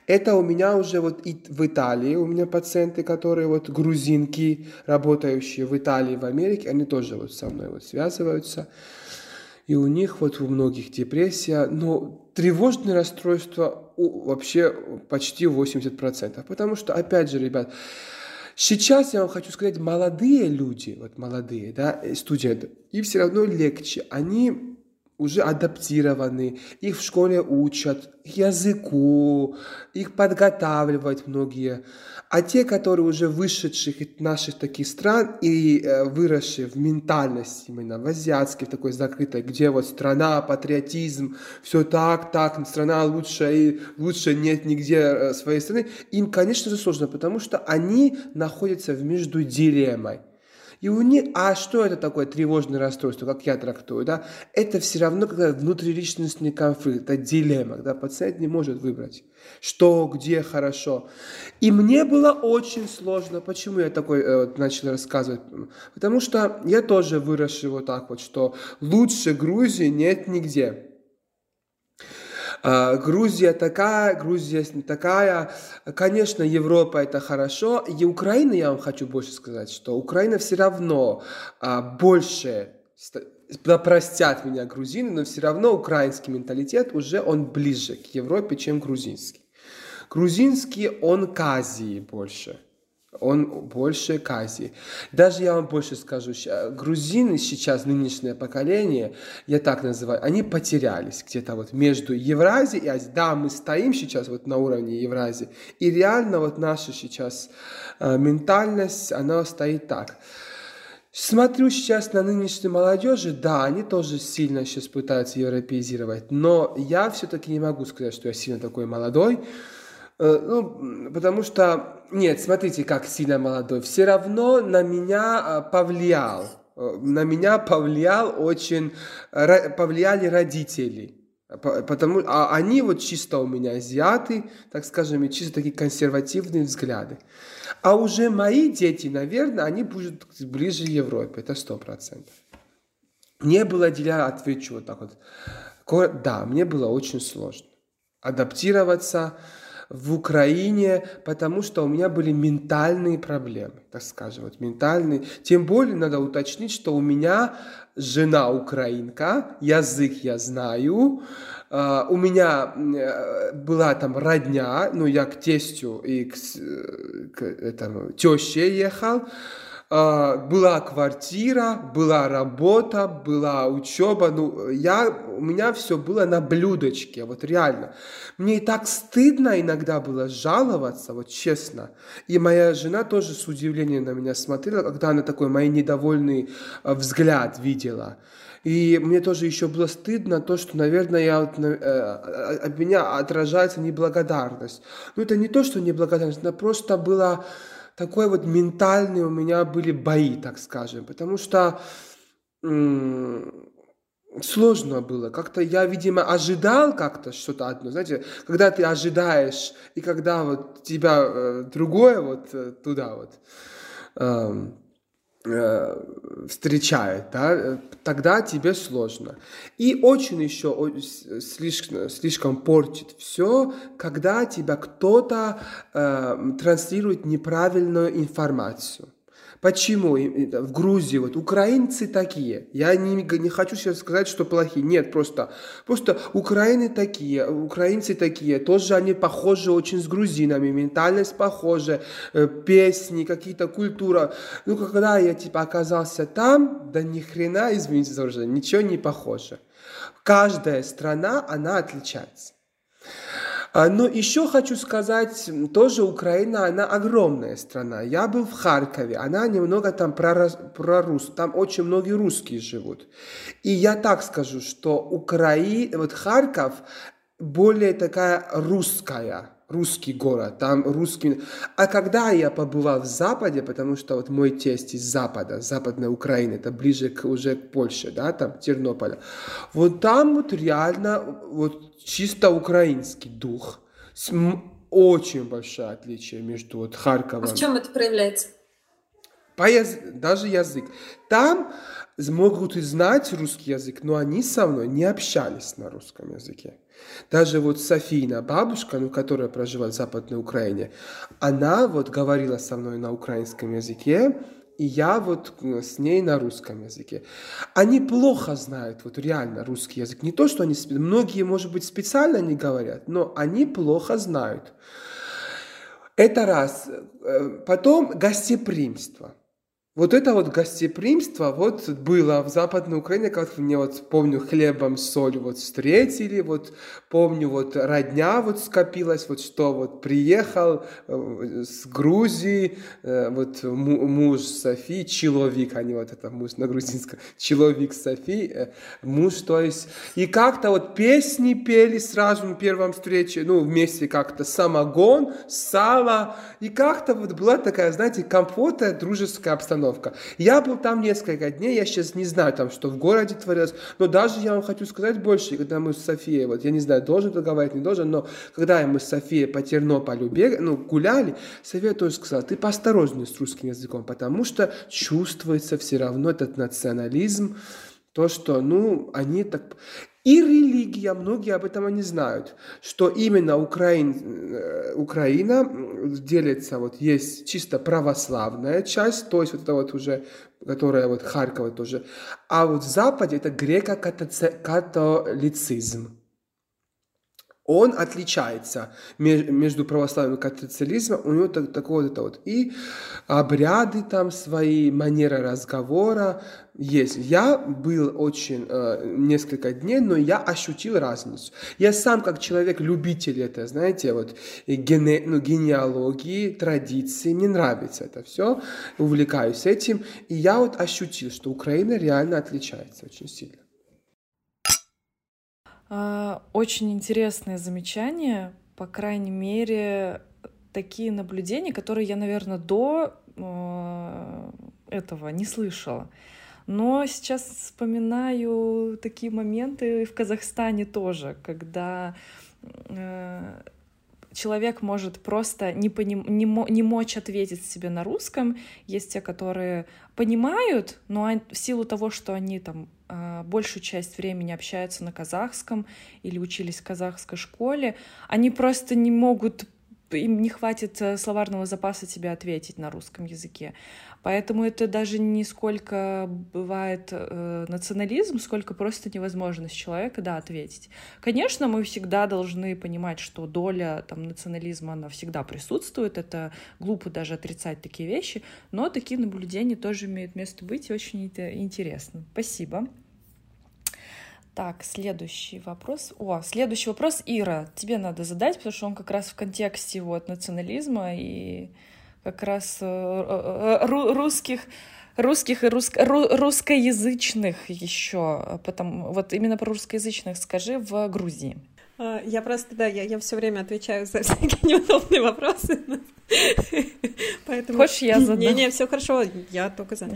Speaker 4: Это у меня уже вот и в Италии, у меня пациенты, которые вот грузинки, работающие в Италии, в Америке, они тоже вот со мной вот связываются. И у них вот у многих депрессия, но тревожное расстройство у, вообще почти 80%. Потому что, опять же, ребят, Сейчас я вам хочу сказать, молодые люди, вот молодые, да, студенты, им все равно легче. Они уже адаптированы, их в школе учат языку, их подготавливают многие. А те, которые уже вышедших из наших таких стран и э, выросшие в ментальности именно в азиатской, такой закрытой, где вот страна, патриотизм, все так, так, страна лучше, и лучше нет нигде э, своей страны, им, конечно же, сложно, потому что они находятся в между дилеммой. И у них, а что это такое тревожное расстройство, как я трактую, да? Это все равно как внутриличностный конфликт, это дилемма, да? Пациент не может выбрать, что, где хорошо. И мне было очень сложно. Почему я такой э, начал рассказывать? Потому что я тоже выросший вот так вот, что лучше Грузии нет нигде. А, Грузия такая, Грузия не такая. Конечно, Европа это хорошо. И Украина, я вам хочу больше сказать, что Украина все равно а, больше да простят меня грузины, но все равно украинский менталитет уже он ближе к Европе, чем грузинский. Грузинский он к Азии больше он больше к Азии. Даже я вам больше скажу, грузины сейчас, нынешнее поколение, я так называю, они потерялись где-то вот между Евразией и Азией. Да, мы стоим сейчас вот на уровне Евразии, и реально вот наша сейчас э, ментальность, она стоит так. Смотрю сейчас на нынешнюю молодежи, да, они тоже сильно сейчас пытаются европеизировать, но я все-таки не могу сказать, что я сильно такой молодой, ну, потому что, нет, смотрите, как сильно молодой. Все равно на меня а, повлиял. Э, на меня повлиял очень, повлияли родители. Потому, а они вот чисто у меня азиаты, так скажем, и чисто такие консервативные взгляды. А уже мои дети, наверное, они будут ближе к Европе, это сто процентов. Мне было, я отвечу вот так вот, да, мне было очень сложно адаптироваться, в Украине, потому что у меня были ментальные проблемы, так скажем, вот ментальные. Тем более надо уточнить, что у меня жена украинка, язык я знаю, Uh, у меня uh, была там родня, ну, я к тестю и к, к этому, теще ехал, а, была квартира, была работа, была учеба. Ну, я, у меня все было на блюдечке, вот реально. Мне и так стыдно иногда было жаловаться, вот честно. И моя жена тоже с удивлением на меня смотрела, когда она такой мой недовольный а, взгляд видела. И мне тоже еще было стыдно то, что, наверное, я, вот, э, от меня отражается неблагодарность. Но это не то, что неблагодарность, это просто было такой вот ментальный у меня были бои, так скажем, потому что сложно было. Как-то я, видимо, ожидал как-то что-то одно. Знаете, когда ты ожидаешь, и когда вот тебя э, другое вот э, туда вот э, э, встречает, да, тогда тебе сложно. И очень еще слишком, слишком портит все, когда тебя кто-то э, транслирует неправильную информацию. Почему в Грузии вот украинцы такие? Я не, не хочу сейчас сказать, что плохие. Нет, просто, просто украины такие, украинцы такие. Тоже они похожи очень с грузинами, ментальность похожа, э, песни, какие-то культура. Ну, когда я типа оказался там, да ни хрена, извините за выражение, ничего не похоже. Каждая страна, она отличается. А, но еще хочу сказать, тоже Украина, она огромная страна. Я был в Харькове, она немного там про, про рус, там очень многие русские живут. И я так скажу, что Украина, вот Харьков более такая русская русский город, там русский... А когда я побывал в Западе, потому что вот мой тесть из Запада, Западной Украины, это ближе к, уже к Польше, да, там Тернополя, вот там вот реально вот чисто украинский дух, очень большое отличие между вот Харьковом... А
Speaker 2: в чем это проявляется?
Speaker 4: По яз... Даже язык. Там могут и знать русский язык, но они со мной не общались на русском языке. Даже вот Софийна, бабушка, ну, которая проживает в Западной Украине, она вот говорила со мной на украинском языке, и я вот э, с ней на русском языке. Они плохо знают вот реально русский язык. Не то, что они... Многие, может быть, специально не говорят, но они плохо знают. Это раз. Э, потом гостеприимство. Вот это вот гостеприимство вот было в Западной Украине, как мне вот помню, хлебом, соль вот встретили, вот помню, вот родня вот скопилась, вот что вот приехал э, с Грузии, э, вот муж Софи, человек, а не вот это муж на грузинском, человек Софи, э, муж, то есть, и как-то вот песни пели сразу на первом встрече, ну, вместе как-то самогон, сало, и как-то вот была такая, знаете, комфортная, дружеская обстановка обстановка. Я был там несколько дней, я сейчас не знаю там, что в городе творилось, но даже я вам хочу сказать больше, когда мы с Софией, вот я не знаю, должен договаривать, не должен, но когда мы с Софией по Тернополю бег, ну, гуляли, София тоже сказала, ты поосторожнее с русским языком, потому что чувствуется все равно этот национализм, то, что, ну, они так... И религия, многие об этом не знают, что именно Украин, э, Украина делится, вот есть чисто православная часть, то есть вот это вот уже, которая вот Харькова тоже, а вот в Западе это греко-католицизм он отличается между православием и католицизмом, у него так, такое вот это вот. И обряды там свои, манера разговора есть. Я был очень э, несколько дней, но я ощутил разницу. Я сам как человек-любитель это, знаете, вот гене, ну, генеалогии, традиции, мне нравится это все, увлекаюсь этим. И я вот ощутил, что Украина реально отличается очень сильно.
Speaker 3: А, очень интересное замечание, по крайней мере, такие наблюдения, которые я, наверное, до а, этого не слышала. Но сейчас вспоминаю такие моменты в Казахстане тоже, когда э, человек может просто не, поним, не, не мочь ответить себе на русском. Есть те, которые понимают, но в силу того, что они там а, большую часть времени общаются на казахском или учились в казахской школе, они просто не могут им не хватит э, словарного запаса тебе ответить на русском языке. Поэтому это даже не сколько бывает э, национализм, сколько просто невозможность человека, да, ответить. Конечно, мы всегда должны понимать, что доля там, национализма, она всегда присутствует, это глупо даже отрицать такие вещи, но такие наблюдения тоже имеют место быть и очень интересно. Спасибо. Так, следующий вопрос. О, следующий вопрос, Ира, тебе надо задать, потому что он как раз в контексте вот национализма и как раз э, э, э, русских русских и русско, русскоязычных еще, потому вот именно про русскоязычных скажи в Грузии.
Speaker 2: А, я просто, да, я, я все время отвечаю за всякие неудобные вопросы. Поэтому...
Speaker 3: Хочешь, я задам?
Speaker 2: Не-не, все хорошо, я только за.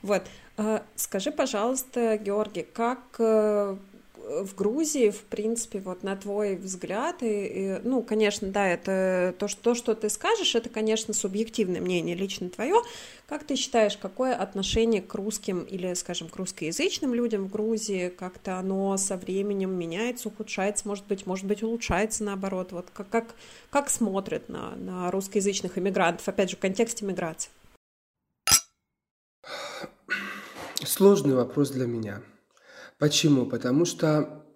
Speaker 2: Вот. А, скажи, пожалуйста, Георгий, как в Грузии, в принципе, вот на твой взгляд, и, и, ну, конечно, да, это то что, то, что ты скажешь, это, конечно, субъективное мнение, лично твое. Как ты считаешь, какое отношение к русским или, скажем, к русскоязычным людям в Грузии, как-то оно со временем меняется, ухудшается, может быть, может быть, улучшается наоборот? Вот как, как, как смотрят на, на русскоязычных иммигрантов, опять же, в контексте миграции?
Speaker 4: Сложный вопрос для меня. Почему? Потому что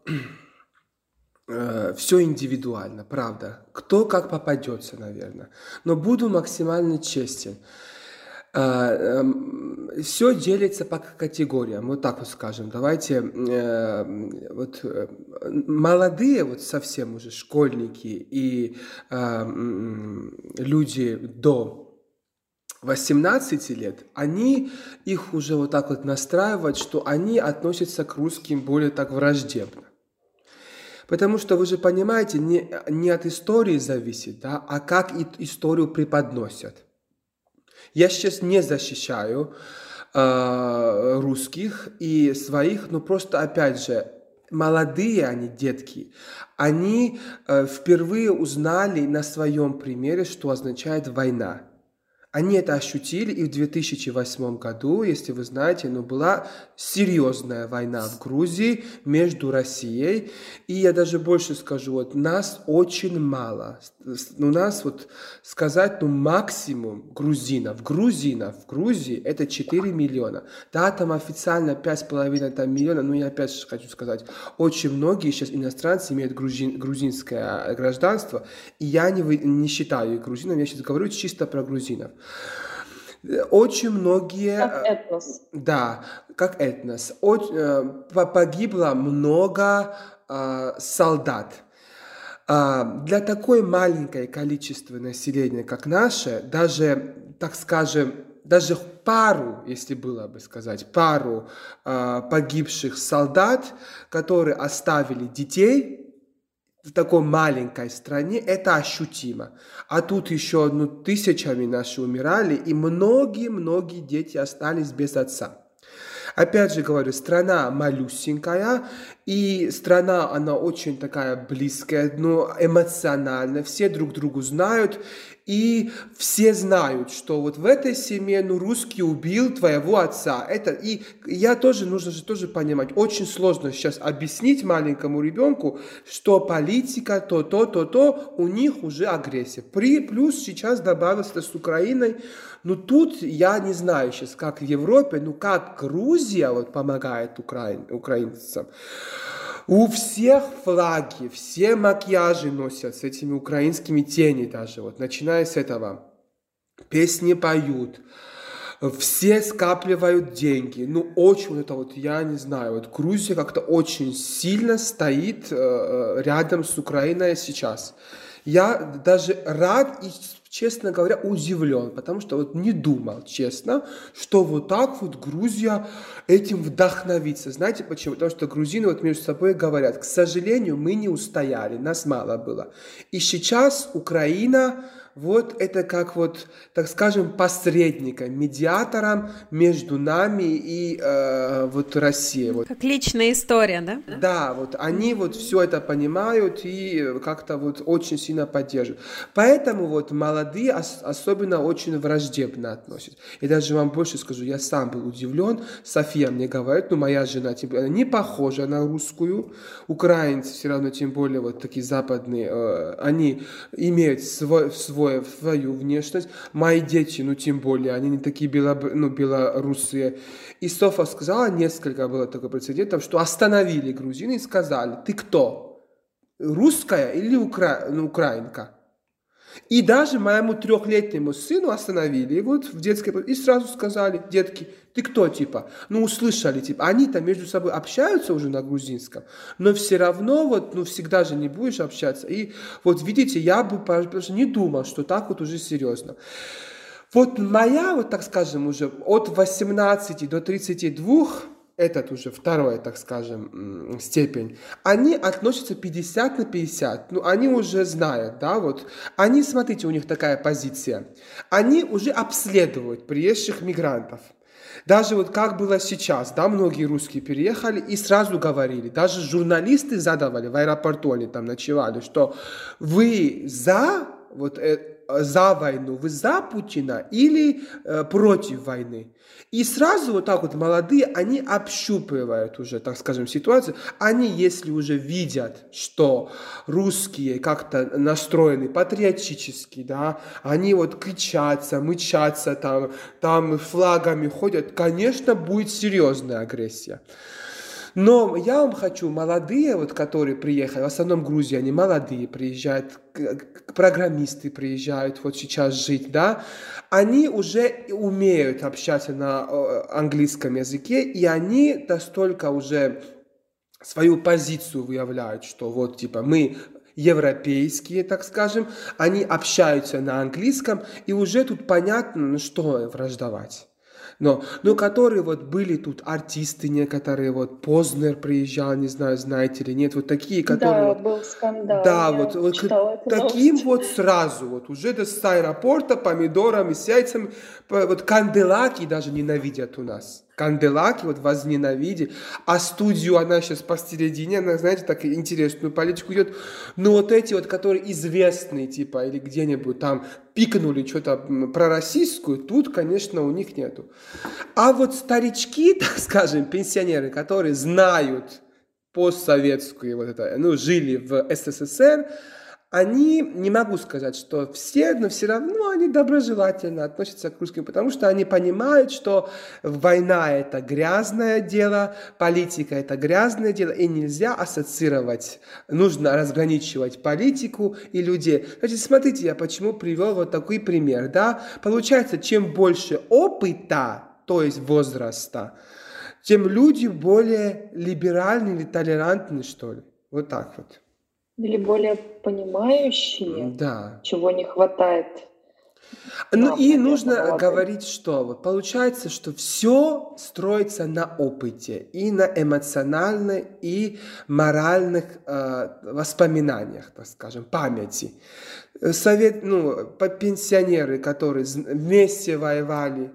Speaker 4: э, все индивидуально, правда. Кто как попадется, наверное. Но буду максимально честен. Э, э, все делится по категориям, вот так вот скажем. Давайте, э, вот э, молодые, вот совсем уже школьники и э, люди до 18 лет, они их уже вот так вот настраивают, что они относятся к русским более так враждебно. Потому что вы же понимаете, не, не от истории зависит, да, а как историю преподносят. Я сейчас не защищаю э, русских и своих, но просто опять же, молодые они, детки, они э, впервые узнали на своем примере, что означает война. Они это ощутили, и в 2008 году, если вы знаете, ну, была серьезная война в Грузии между Россией, и я даже больше скажу, вот нас очень мало. У нас вот сказать, ну, максимум грузинов, грузинов в Грузии это 4 миллиона. Да, там официально 5,5 там, миллиона, но я опять же хочу сказать, очень многие сейчас иностранцы имеют грузин, грузинское гражданство, и я не, не считаю их грузинами, я сейчас говорю чисто про грузинов. Очень многие...
Speaker 3: Как этнос.
Speaker 4: Да, как этнос. Очень, э, погибло много э, солдат. Э, для такой маленькое количества населения, как наше, даже, так скажем, даже пару, если было бы сказать, пару э, погибших солдат, которые оставили детей, в такой маленькой стране это ощутимо. А тут еще ну, тысячами наши умирали, и многие-многие дети остались без отца. Опять же говорю, страна малюсенькая, и страна, она очень такая близкая, но эмоциональная, все друг другу знают, и все знают, что вот в этой семье, ну, русский убил твоего отца. Это, и я тоже, нужно же тоже понимать, очень сложно сейчас объяснить маленькому ребенку, что политика, то, то, то, то, у них уже агрессия. При, плюс сейчас добавилось это с Украиной, ну, тут я не знаю сейчас, как в Европе, ну, как Грузия вот помогает украин, украинцам. У всех флаги, все макияжи носят с этими украинскими тени даже, вот, начиная с этого. Песни поют, все скапливают деньги. Ну, очень вот это вот, я не знаю, вот Грузия как-то очень сильно стоит э, э рядом с Украиной сейчас. Я даже рад и честно говоря, удивлен, потому что вот не думал, честно, что вот так вот Грузия этим вдохновится. Знаете почему? Потому что грузины вот между собой говорят, к сожалению, мы не устояли, нас мало было. И сейчас Украина вот это как вот, так скажем, посредником, медиатором между нами и э, вот Россией. Вот.
Speaker 2: Как личная история, да?
Speaker 4: Да, вот они вот все это понимают и как-то вот очень сильно поддерживают. Поэтому вот молодые ос- особенно очень враждебно относятся. И даже вам больше скажу, я сам был удивлен. София мне говорит, ну моя жена более, не похожа на русскую. Украинцы все равно, тем более вот такие западные, э, они имеют свой, свой свой, свою внешность. Мои дети, ну тем более, они не такие бело, ну, белорусые. И Софа сказала, несколько было такое прецедентов, что остановили грузины и сказали, ты кто? Русская или укра... ну, украинка? И даже моему трехлетнему сыну остановили, вот в детской, и сразу сказали, детки, ты кто, типа? Ну, услышали, типа, они-то между собой общаются уже на грузинском, но все равно, вот, ну, всегда же не будешь общаться. И вот, видите, я бы просто не думал, что так вот уже серьезно. Вот моя, вот так скажем, уже от 18 до 32 этот уже второй, так скажем, степень, они относятся 50 на 50. Ну, они уже знают, да, вот. Они, смотрите, у них такая позиция. Они уже обследуют приезжих мигрантов. Даже вот как было сейчас, да, многие русские переехали и сразу говорили, даже журналисты задавали в аэропорту, они там ночевали, что вы за вот э, за войну, вы за Путина или э, против войны. И сразу вот так вот молодые, они общупывают уже, так скажем, ситуацию. Они, если уже видят, что русские как-то настроены патриотически, да, они вот кричатся, мычатся, там, там флагами ходят, конечно, будет серьезная агрессия. Но я вам хочу, молодые, вот, которые приехали, в основном Грузии, они молодые, приезжают, программисты приезжают вот сейчас жить, да, они уже умеют общаться на английском языке, и они настолько уже свою позицию выявляют, что вот типа мы европейские, так скажем, они общаются на английском, и уже тут понятно, ну что враждовать но, но которые вот были тут артисты некоторые, вот Познер приезжал, не знаю, знаете или нет, вот такие, которые...
Speaker 3: Да,
Speaker 4: вот,
Speaker 3: был скандал.
Speaker 4: Да, вот, вот таким
Speaker 3: новость.
Speaker 4: вот сразу, вот уже до с аэропорта помидорами, с яйцами, вот канделаки даже ненавидят у нас. Канделаки вот возненавидели, а студию она сейчас посередине, она, знаете, так интересную политику идет. Но вот эти вот, которые известные, типа, или где-нибудь там пикнули что-то про российскую, тут, конечно, у них нету. А вот старички, так скажем, пенсионеры, которые знают постсоветскую, вот это, ну, жили в СССР, они, не могу сказать, что все, но все равно они доброжелательно относятся к русским, потому что они понимают, что война это грязное дело, политика это грязное дело, и нельзя ассоциировать, нужно разграничивать политику и людей. Значит, смотрите, я почему привел вот такой пример, да? Получается, чем больше опыта, то есть возраста, тем люди более либеральны или толерантны, что ли. Вот так вот.
Speaker 3: Или более понимающие,
Speaker 4: Да.
Speaker 3: чего не хватает.
Speaker 4: Ну
Speaker 3: нам,
Speaker 4: и нужно
Speaker 3: молодым.
Speaker 4: говорить, что вот получается, что все строится на опыте и на эмоциональных и моральных э, воспоминаниях, так скажем, памяти. Совет, ну, пенсионеры, которые вместе воевали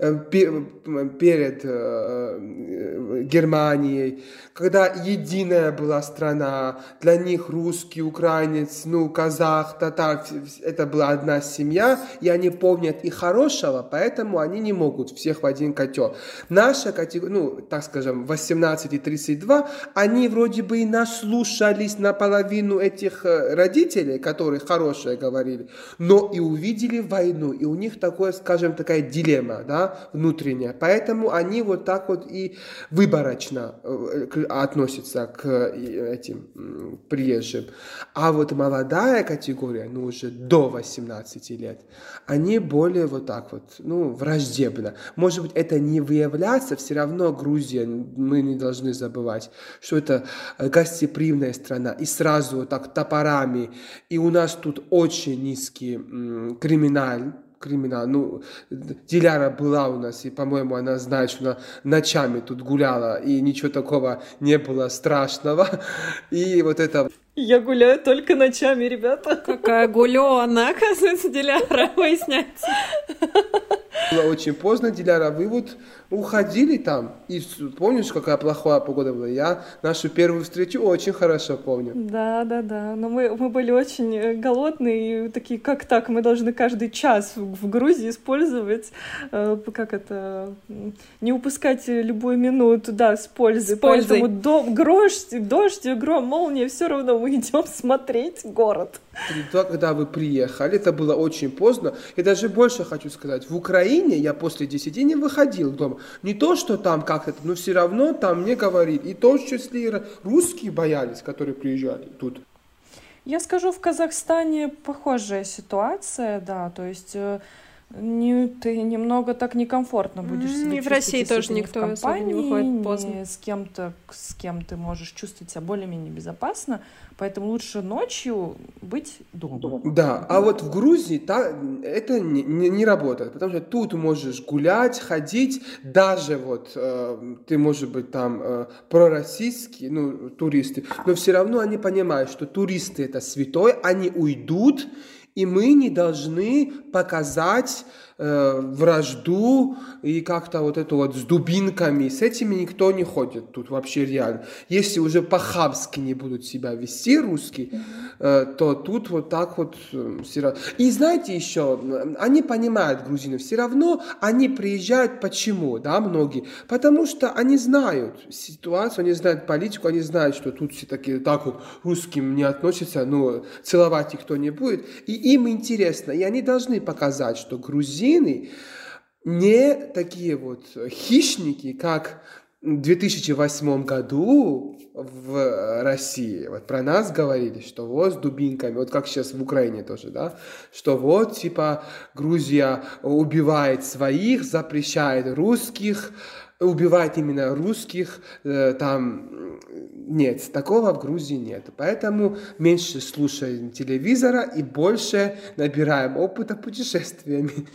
Speaker 4: перед э, э, Германией, когда единая была страна, для них русский, украинец, ну, казах, татар, это была одна семья, и они помнят и хорошего, поэтому они не могут всех в один котел. Наша категория, ну, так скажем, 18 и 32, они вроде бы и наслушались наполовину этих э, родителей, которые хорошее говорили, но и увидели войну, и у них такое, скажем, такая дилемма, да, внутренняя. Поэтому они вот так вот и выборочно э, к- относятся к э, этим приезжим. А вот молодая категория, ну уже до 18 лет, они более вот так вот, ну, враждебно. Может быть, это не выявляться, все равно Грузия, мы не должны забывать, что это э, гостеприимная страна, и сразу вот так топорами, и у нас тут очень низкий криминаль, криминал. Ну, Диляра была у нас, и, по-моему, она знает, что она ночами тут гуляла, и ничего такого не было страшного. И вот это
Speaker 3: Я гуляю только ночами, ребята.
Speaker 2: Какая гулёна, оказывается, Диляра, выясняется.
Speaker 4: было очень поздно, Диляра, вы вот уходили там, и помнишь, какая плохая погода была? Я нашу первую встречу очень хорошо помню.
Speaker 3: Да, да, да. Но мы, мы были очень э, голодные и такие, как так? Мы должны каждый час в, в Грузии использовать, э, как это, не упускать любую минуту, да, с пользой.
Speaker 2: С пользой.
Speaker 3: Поэтому до, грош, дождь, гром, молния, все равно мы идем смотреть город.
Speaker 4: И то, когда вы приехали, это было очень поздно. И даже больше хочу сказать, в Украине я после 10 не выходил дома. Не то, что там как-то, но все равно там мне говорили. И то, что если русские боялись, которые приезжали тут.
Speaker 3: Я скажу, в Казахстане похожая ситуация, да, то есть э, не, ты немного так некомфортно будешь себя
Speaker 2: и в России тоже
Speaker 3: не в
Speaker 2: никто особо не
Speaker 3: компании,
Speaker 2: выходит поздно.
Speaker 3: не с кем-то, с кем ты можешь чувствовать себя более-менее безопасно, поэтому лучше ночью быть дома.
Speaker 4: Да, а вот в Грузии та, это не, не, не работает, потому что тут можешь гулять, ходить, даже вот э, ты, может быть, там э, пророссийские, ну, туристы, но все равно они понимают, что туристы это святой, они уйдут, и мы не должны показать э, вражду и как-то вот это вот с дубинками. С этими никто не ходит тут вообще реально. Если уже по-хабски не будут себя вести русские, э, то тут вот так вот э, все равно. И знаете еще, они понимают грузины, все равно они приезжают, почему, да, многие? Потому что они знают ситуацию, они знают политику, они знают, что тут все такие, так вот, русским не относятся, ну, целовать их кто не будет. И им интересно, и они должны показать, что грузины не такие вот хищники, как в 2008 году в России. Вот про нас говорили, что вот с дубинками, вот как сейчас в Украине тоже, да, что вот типа Грузия убивает своих, запрещает русских, убивать именно русских, э, там нет, такого в Грузии нет. Поэтому меньше слушаем телевизора и больше набираем опыта путешествиями.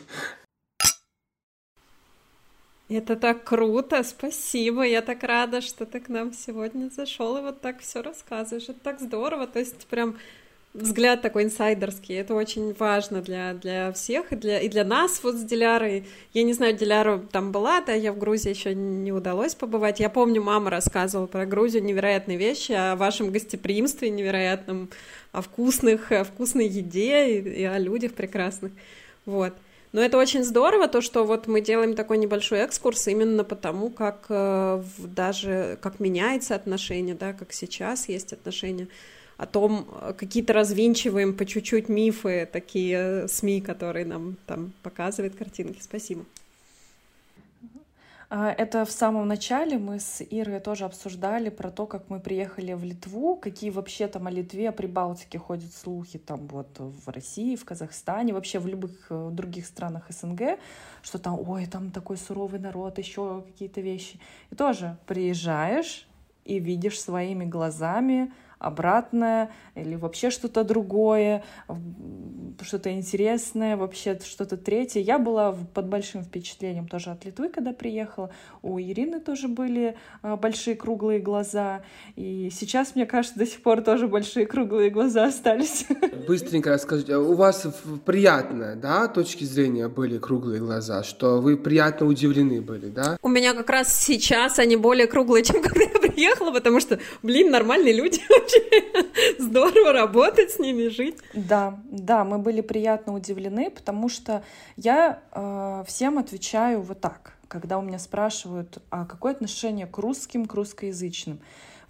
Speaker 2: Это так круто, спасибо. Я так рада, что ты к нам сегодня зашел и вот так все рассказываешь. Это так здорово. То есть прям взгляд такой инсайдерский. Это очень важно для, для всех и для, и для нас вот с Дилярой. Я не знаю, Диляра там была, да, я в Грузии еще не удалось побывать. Я помню, мама рассказывала про Грузию невероятные вещи, о вашем гостеприимстве невероятном, о вкусных, о вкусной еде и, и о людях прекрасных. Вот. Но это очень здорово, то, что вот мы делаем такой небольшой экскурс именно потому, как э, даже как меняется отношение, да, как сейчас есть отношения о том, какие-то развинчиваем по чуть-чуть мифы, такие СМИ, которые нам там показывают картинки. Спасибо.
Speaker 3: А, это в самом начале мы с Ирой тоже обсуждали про то, как мы приехали в Литву, какие вообще там о Литве, о Прибалтике ходят слухи там вот в России, в Казахстане, вообще в любых э, других странах СНГ, что там, ой, там такой суровый народ, еще какие-то вещи. И тоже приезжаешь и видишь своими глазами, обратное или вообще что-то другое, что-то интересное, вообще что-то третье. Я была под большим впечатлением тоже от Литвы, когда приехала. У Ирины тоже были а, большие круглые глаза. И сейчас, мне кажется, до сих пор тоже большие круглые глаза остались.
Speaker 4: Быстренько расскажите, а у вас приятно, да, точки зрения были круглые глаза, что вы приятно удивлены были, да?
Speaker 2: У меня как раз сейчас они более круглые, чем когда я приехала, потому что, блин, нормальные люди здорово работать с ними, жить.
Speaker 3: Да, да, мы были приятно удивлены, потому что я э, всем отвечаю вот так, когда у меня спрашивают, а какое отношение к русским, к русскоязычным.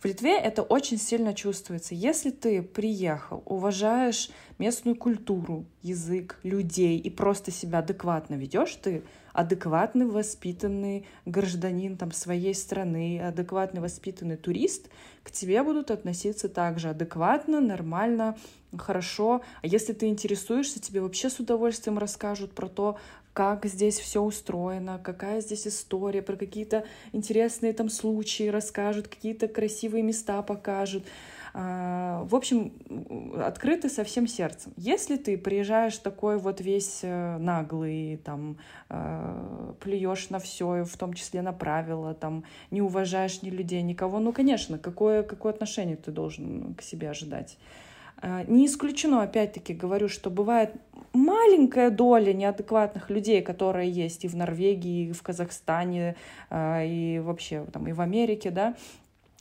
Speaker 3: В Литве это очень сильно чувствуется. Если ты приехал, уважаешь местную культуру, язык, людей и просто себя адекватно ведешь, ты адекватный, воспитанный гражданин там, своей страны, адекватный, воспитанный турист, к тебе будут относиться также адекватно, нормально, хорошо. А если ты интересуешься, тебе вообще с удовольствием расскажут про то, как здесь все устроено, какая здесь история, про какие-то интересные там случаи расскажут, какие-то красивые места покажут. А, в общем, открыты со всем сердцем. Если ты приезжаешь такой вот весь э, наглый, там, э, плюешь на все, в том числе на правила, там, не уважаешь ни людей, никого, ну, конечно, какое, какое отношение ты должен к себе ожидать? А, не исключено, опять-таки говорю, что бывает маленькая доля неадекватных людей, которые есть и в Норвегии, и в Казахстане, а, и вообще там и в Америке, да,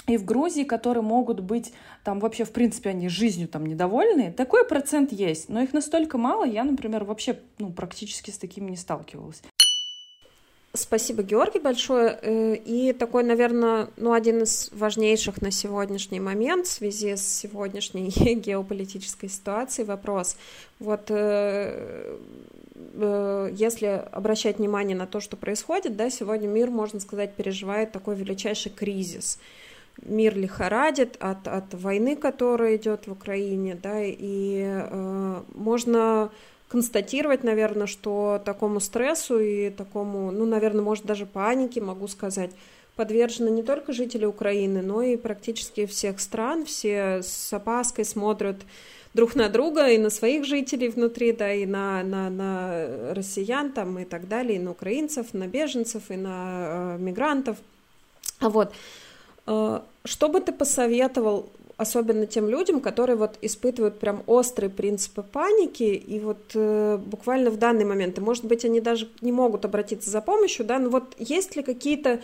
Speaker 3: и в Грузии, которые могут быть там вообще, в принципе, они жизнью там недовольны. Такой процент есть, но их настолько мало, я, например, вообще ну, практически с такими не сталкивалась.
Speaker 2: Спасибо, Георгий, большое. Э, и такой, наверное, ну, один из важнейших на сегодняшний момент в связи с сегодняшней геополитической ситуацией вопрос. Вот э, э, если обращать внимание на то, что происходит, да, сегодня мир, можно сказать, переживает такой величайший кризис – мир лихорадит от, от войны, которая идет в Украине, да, и э, можно констатировать, наверное, что такому стрессу и такому, ну, наверное, может даже панике, могу сказать, подвержены не только жители Украины, но и практически всех стран. Все с опаской смотрят друг на друга и на своих жителей внутри, да, и на, на, на россиян там и так далее, и на украинцев, на беженцев, и на э, мигрантов. А вот, э, что бы ты посоветовал особенно тем людям, которые вот испытывают прям острые принципы паники, и вот э, буквально в данный момент, и может быть, они даже не могут обратиться за помощью, да, но вот есть ли какие-то,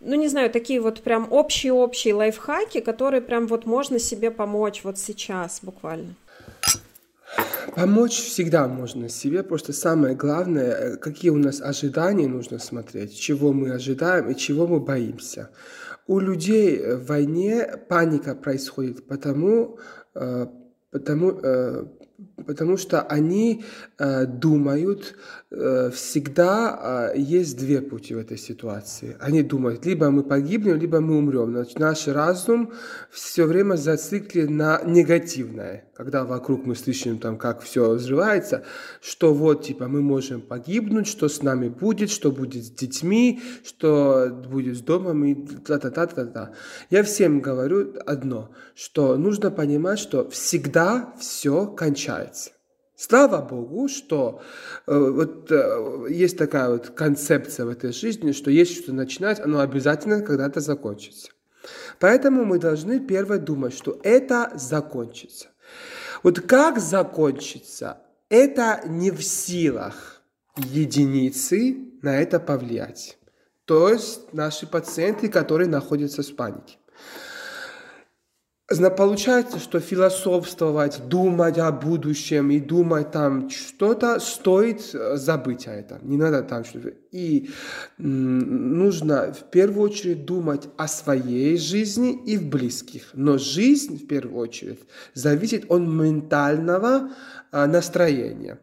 Speaker 2: ну, не знаю, такие вот прям общие-общие лайфхаки, которые прям вот можно себе помочь вот сейчас буквально?
Speaker 4: Помочь всегда можно себе, просто самое главное, э, какие у нас ожидания нужно смотреть, чего мы ожидаем и чего мы боимся. У людей в войне паника происходит потому, э, потому, э, потому что они э, думают, э, всегда э, есть две пути в этой ситуации. Они думают, либо мы погибнем, либо мы умрем. Значит, наш разум все время зациклен на негативное. Когда вокруг мы слышим, там, как все взрывается, что вот, типа, мы можем погибнуть, что с нами будет, что будет с детьми, что будет с домом и та-та-та-та-та. Я всем говорю одно, что нужно понимать, что всегда все кончается. Слава Богу, что э, вот э, есть такая вот концепция в этой жизни, что есть что начинать, оно обязательно когда-то закончится. Поэтому мы должны первое думать, что это закончится. Вот как закончится, это не в силах единицы на это повлиять. То есть наши пациенты, которые находятся в панике. Получается, что философствовать, думать о будущем и думать там что-то, стоит э, забыть о этом. Не надо там что-то. И нужно в первую очередь думать о своей жизни и в близких. Но жизнь в первую очередь зависит от ментального а, настроения.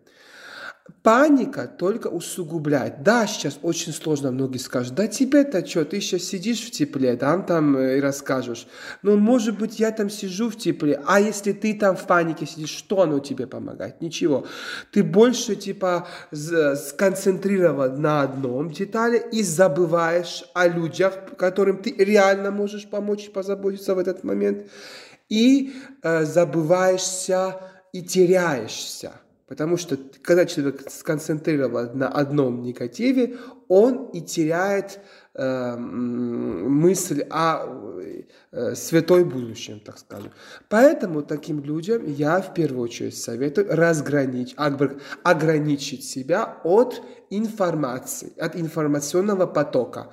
Speaker 4: Паника только усугубляет. Да, сейчас очень сложно, многие скажут, да тебе-то что, ты сейчас сидишь в тепле, там, там э, и расскажешь. Но может быть я там сижу в тепле, а если ты там в панике сидишь, что оно тебе помогает? Ничего. Ты больше типа сконцентрирован на одном детали и забываешь о людях, которым ты реально можешь помочь и позаботиться в этот момент. И э, забываешься и теряешься. Потому что когда человек сконцентрирован на одном негативе, он и теряет э, мысль о э, святой будущем, так скажем. Поэтому таким людям я в первую очередь советую разграничить, ограничить себя от информации, от информационного потока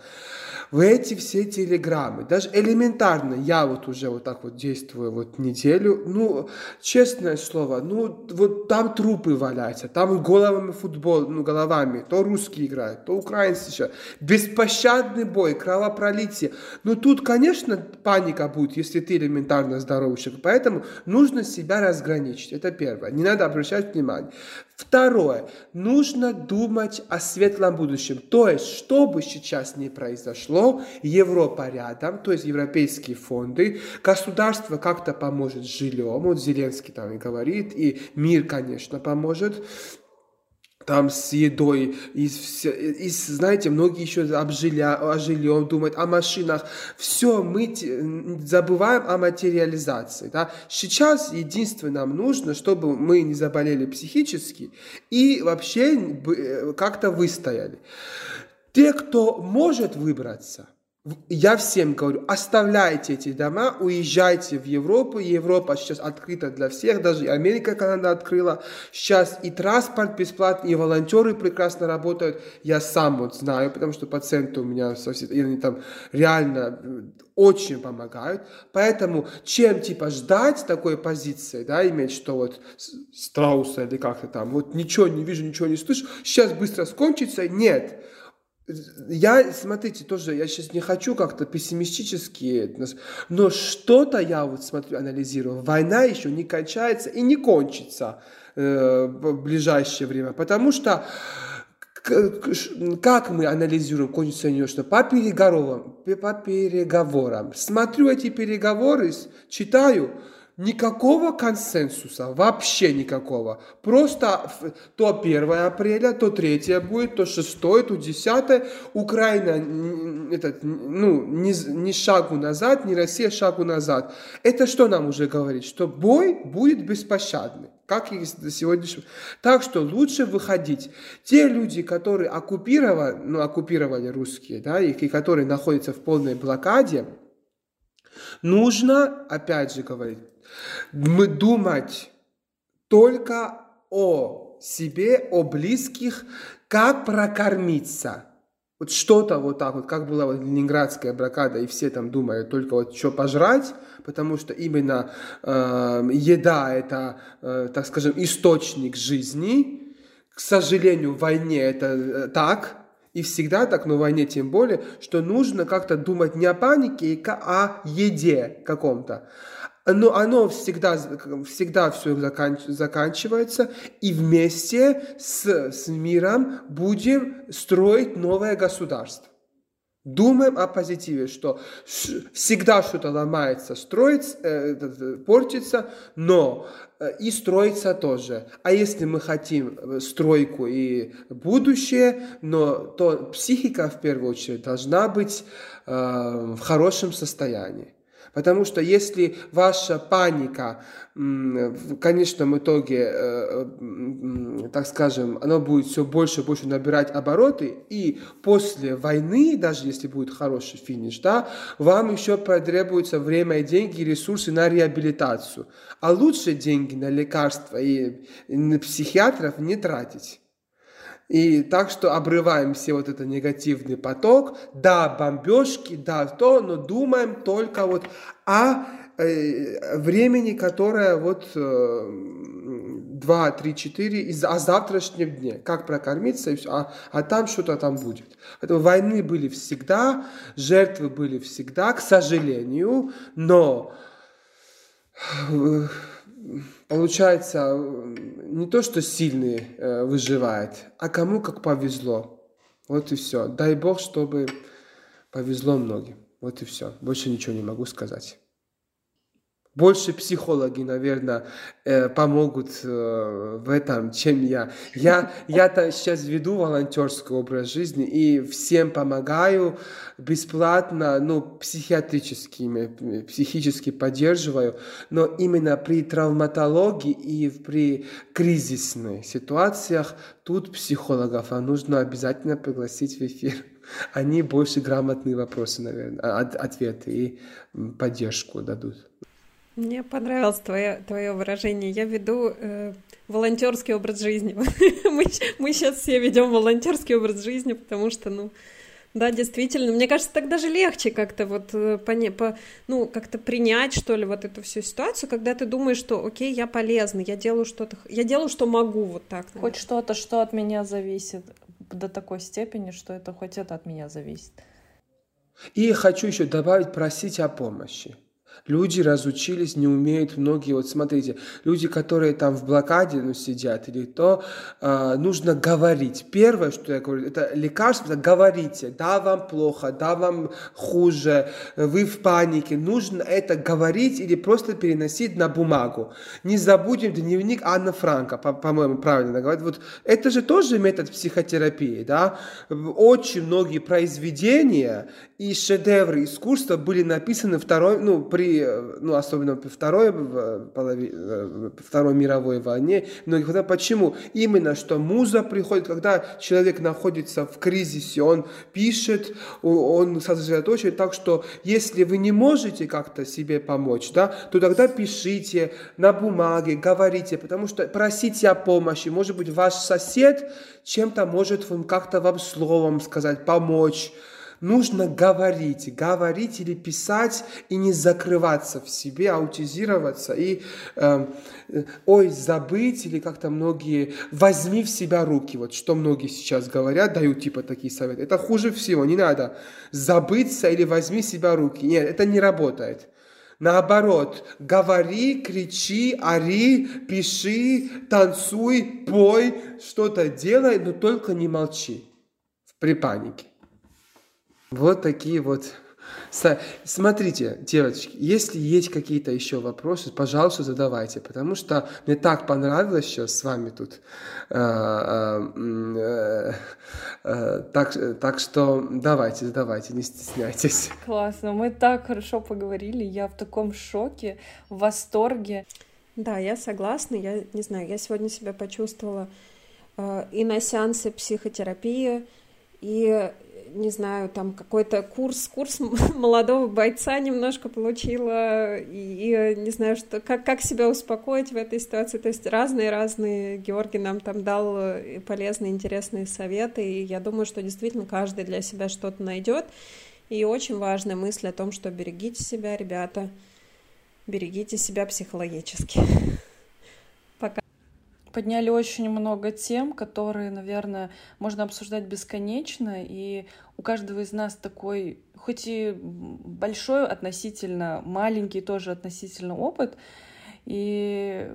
Speaker 4: в эти все телеграммы, даже элементарно, я вот уже вот так вот действую вот неделю, ну, честное слово, ну, вот там трупы валяются, там головами футбол, ну, головами, то русские играют, то украинцы еще, беспощадный бой, кровопролитие, ну, тут, конечно, паника будет, если ты элементарно здоровый человек, поэтому нужно себя разграничить, это первое, не надо обращать внимание. Второе, нужно думать о светлом будущем, то есть, что бы сейчас ни произошло, Европа рядом, то есть европейские фонды, государство как-то поможет жильем, вот Зеленский там и говорит, и мир, конечно, поможет, там с едой, и, и знаете, многие еще об, жиля, о жилье думают, о машинах. Все, мы забываем о материализации. Да? Сейчас единственное нам нужно, чтобы мы не заболели психически и вообще э, как-то выстояли. Те, кто может выбраться, я всем говорю, оставляйте эти дома, уезжайте в Европу. Европа сейчас открыта для всех, даже Америка, Канада открыла. Сейчас и транспорт бесплатный, и волонтеры прекрасно работают. Я сам вот знаю, потому что пациенты у меня совсем, они там реально э, очень помогают. Поэтому чем типа ждать такой позиции, да, иметь, что вот страуса или как-то там, вот ничего не вижу, ничего не слышу, сейчас быстро скончится, нет я, смотрите, тоже, я сейчас не хочу как-то пессимистически, но что-то я вот смотрю, анализирую. Война еще не кончается и не кончится э, в ближайшее время, потому что как мы анализируем, кончится не что по переговорам, по переговорам. Смотрю эти переговоры, читаю, Никакого консенсуса, вообще никакого. Просто то 1 апреля, то 3 будет, то 6, то 10. Украина этот, ну, ни, ни шагу назад, ни Россия шагу назад. Это что нам уже говорит? Что бой будет беспощадный как и сегодняшнего. Так что лучше выходить. Те люди, которые оккупировали, ну, оккупировали русские, да, и, и которые находятся в полной блокаде, нужно, опять же говорить, мы думать только о себе, о близких, как прокормиться. Вот что-то вот так вот, как была вот ленинградская блокада, и все там думают только вот что пожрать, потому что именно э, еда это, э, так скажем, источник жизни. К сожалению, в войне это э, так, и всегда так, в войне тем более, что нужно как-то думать не о панике, а о еде каком-то. но оно всегда, всегда все заканчивается, и вместе с, с миром будем строить новое государство. Думаем о позитиве, что всегда что-то ломается, строится, э, портится, но э, и строится тоже. А если мы хотим э, стройку и будущее, но то психика в первую очередь должна быть э, в хорошем состоянии. Потому что если ваша паника в конечном итоге, э, так скажем, она будет все больше и больше набирать обороты, и после войны, даже если будет хороший финиш, да, вам еще потребуется время и деньги, и ресурсы на реабилитацию. А лучше деньги на лекарства и на психиатров не тратить. И так что обрываем все вот этот негативный поток. Да, бомбежки, да, то, но думаем только вот о э, времени, которое вот э, 2, 3, 4, и о завтрашнем дне. Как прокормиться, и все, а, а там что-то там будет. Поэтому войны были всегда, жертвы были всегда, к сожалению, но э, получается, не то, что сильный э, выживает, а кому как повезло. Вот и все. Дай Бог, чтобы повезло многим. Вот и все. Больше ничего не могу сказать. Больше психологи, наверное, э, помогут э, в этом, чем я. Я я-то сейчас веду волонтерский образ жизни и всем помогаю бесплатно, ну, психиатрически, психически поддерживаю, но именно при травматологии и при кризисных ситуациях тут психологов а нужно обязательно пригласить в эфир. Они больше грамотные вопросы, наверное, а, ответы и поддержку дадут.
Speaker 2: Мне понравилось твое, твое выражение. Я веду э, волонтерский образ жизни. мы, мы сейчас все ведем волонтерский образ жизни, потому что, ну, да, действительно. Мне кажется, так даже легче как-то вот э, по, по, ну, как-то принять, что ли, вот эту всю ситуацию, когда ты думаешь, что, окей, я полезный, я делаю что-то, я делаю, что могу, вот так.
Speaker 3: Наверное. Хоть что-то, что от меня зависит до такой степени, что это хоть это от меня зависит.
Speaker 4: И хочу еще добавить, просить о помощи. Люди разучились, не умеют многие. Вот смотрите, люди, которые там в блокаде ну, сидят или то, э, нужно говорить. Первое, что я говорю, это лекарство, это говорите. Да, вам плохо, да, вам хуже, вы в панике. Нужно это говорить или просто переносить на бумагу. Не забудем дневник Анны Франка, по- по-моему, правильно говорить. Вот это же тоже метод психотерапии, да. Очень многие произведения и шедевры искусства были написаны второй, ну, при, ну, особенно при второй, половине, э, второй мировой войне. Многих, почему? Именно, что муза приходит, когда человек находится в кризисе, он пишет, он сосредоточен, так что если вы не можете как-то себе помочь, да, то тогда пишите на бумаге, говорите, потому что просите о помощи. Может быть, ваш сосед чем-то может вам как-то вам словом сказать, помочь, нужно говорить, говорить или писать и не закрываться в себе, аутизироваться и, э, ой, забыть или как-то многие, возьми в себя руки, вот что многие сейчас говорят, дают типа такие советы. Это хуже всего, не надо забыться или возьми себя руки. Нет, это не работает. Наоборот, говори, кричи, ори, пиши, танцуй, пой, что-то делай, но только не молчи при панике. Вот такие вот. Смотрите, девочки, если есть какие-то еще вопросы, пожалуйста, задавайте, потому что мне так понравилось сейчас с вами тут. Э, э, э, так, так что давайте, задавайте, не стесняйтесь.
Speaker 3: Классно, мы так хорошо поговорили, я в таком шоке, в восторге.
Speaker 2: Да, я согласна, я не знаю, я сегодня себя почувствовала и на сеансе психотерапии, и не знаю, там какой-то курс, курс молодого бойца немножко получила, и, и не знаю, что, как, как себя успокоить в этой ситуации. То есть разные-разные, Георгий нам там дал э, полезные, интересные советы, и я думаю, что действительно каждый для себя что-то найдет. И очень важная мысль о том, что берегите себя, ребята, берегите себя психологически.
Speaker 3: подняли очень много тем, которые, наверное, можно обсуждать бесконечно, и у каждого из нас такой, хоть и большой относительно, маленький тоже относительно опыт, и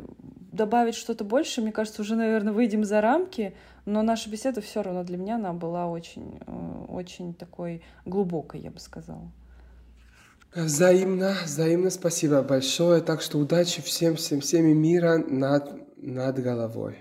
Speaker 3: добавить что-то больше, мне кажется, уже, наверное, выйдем за рамки, но наша беседа все равно для меня она была очень, э, очень такой глубокой, я бы сказала.
Speaker 4: Взаимно, взаимно спасибо большое. Так что удачи всем, всем, всеми мира над, над головой.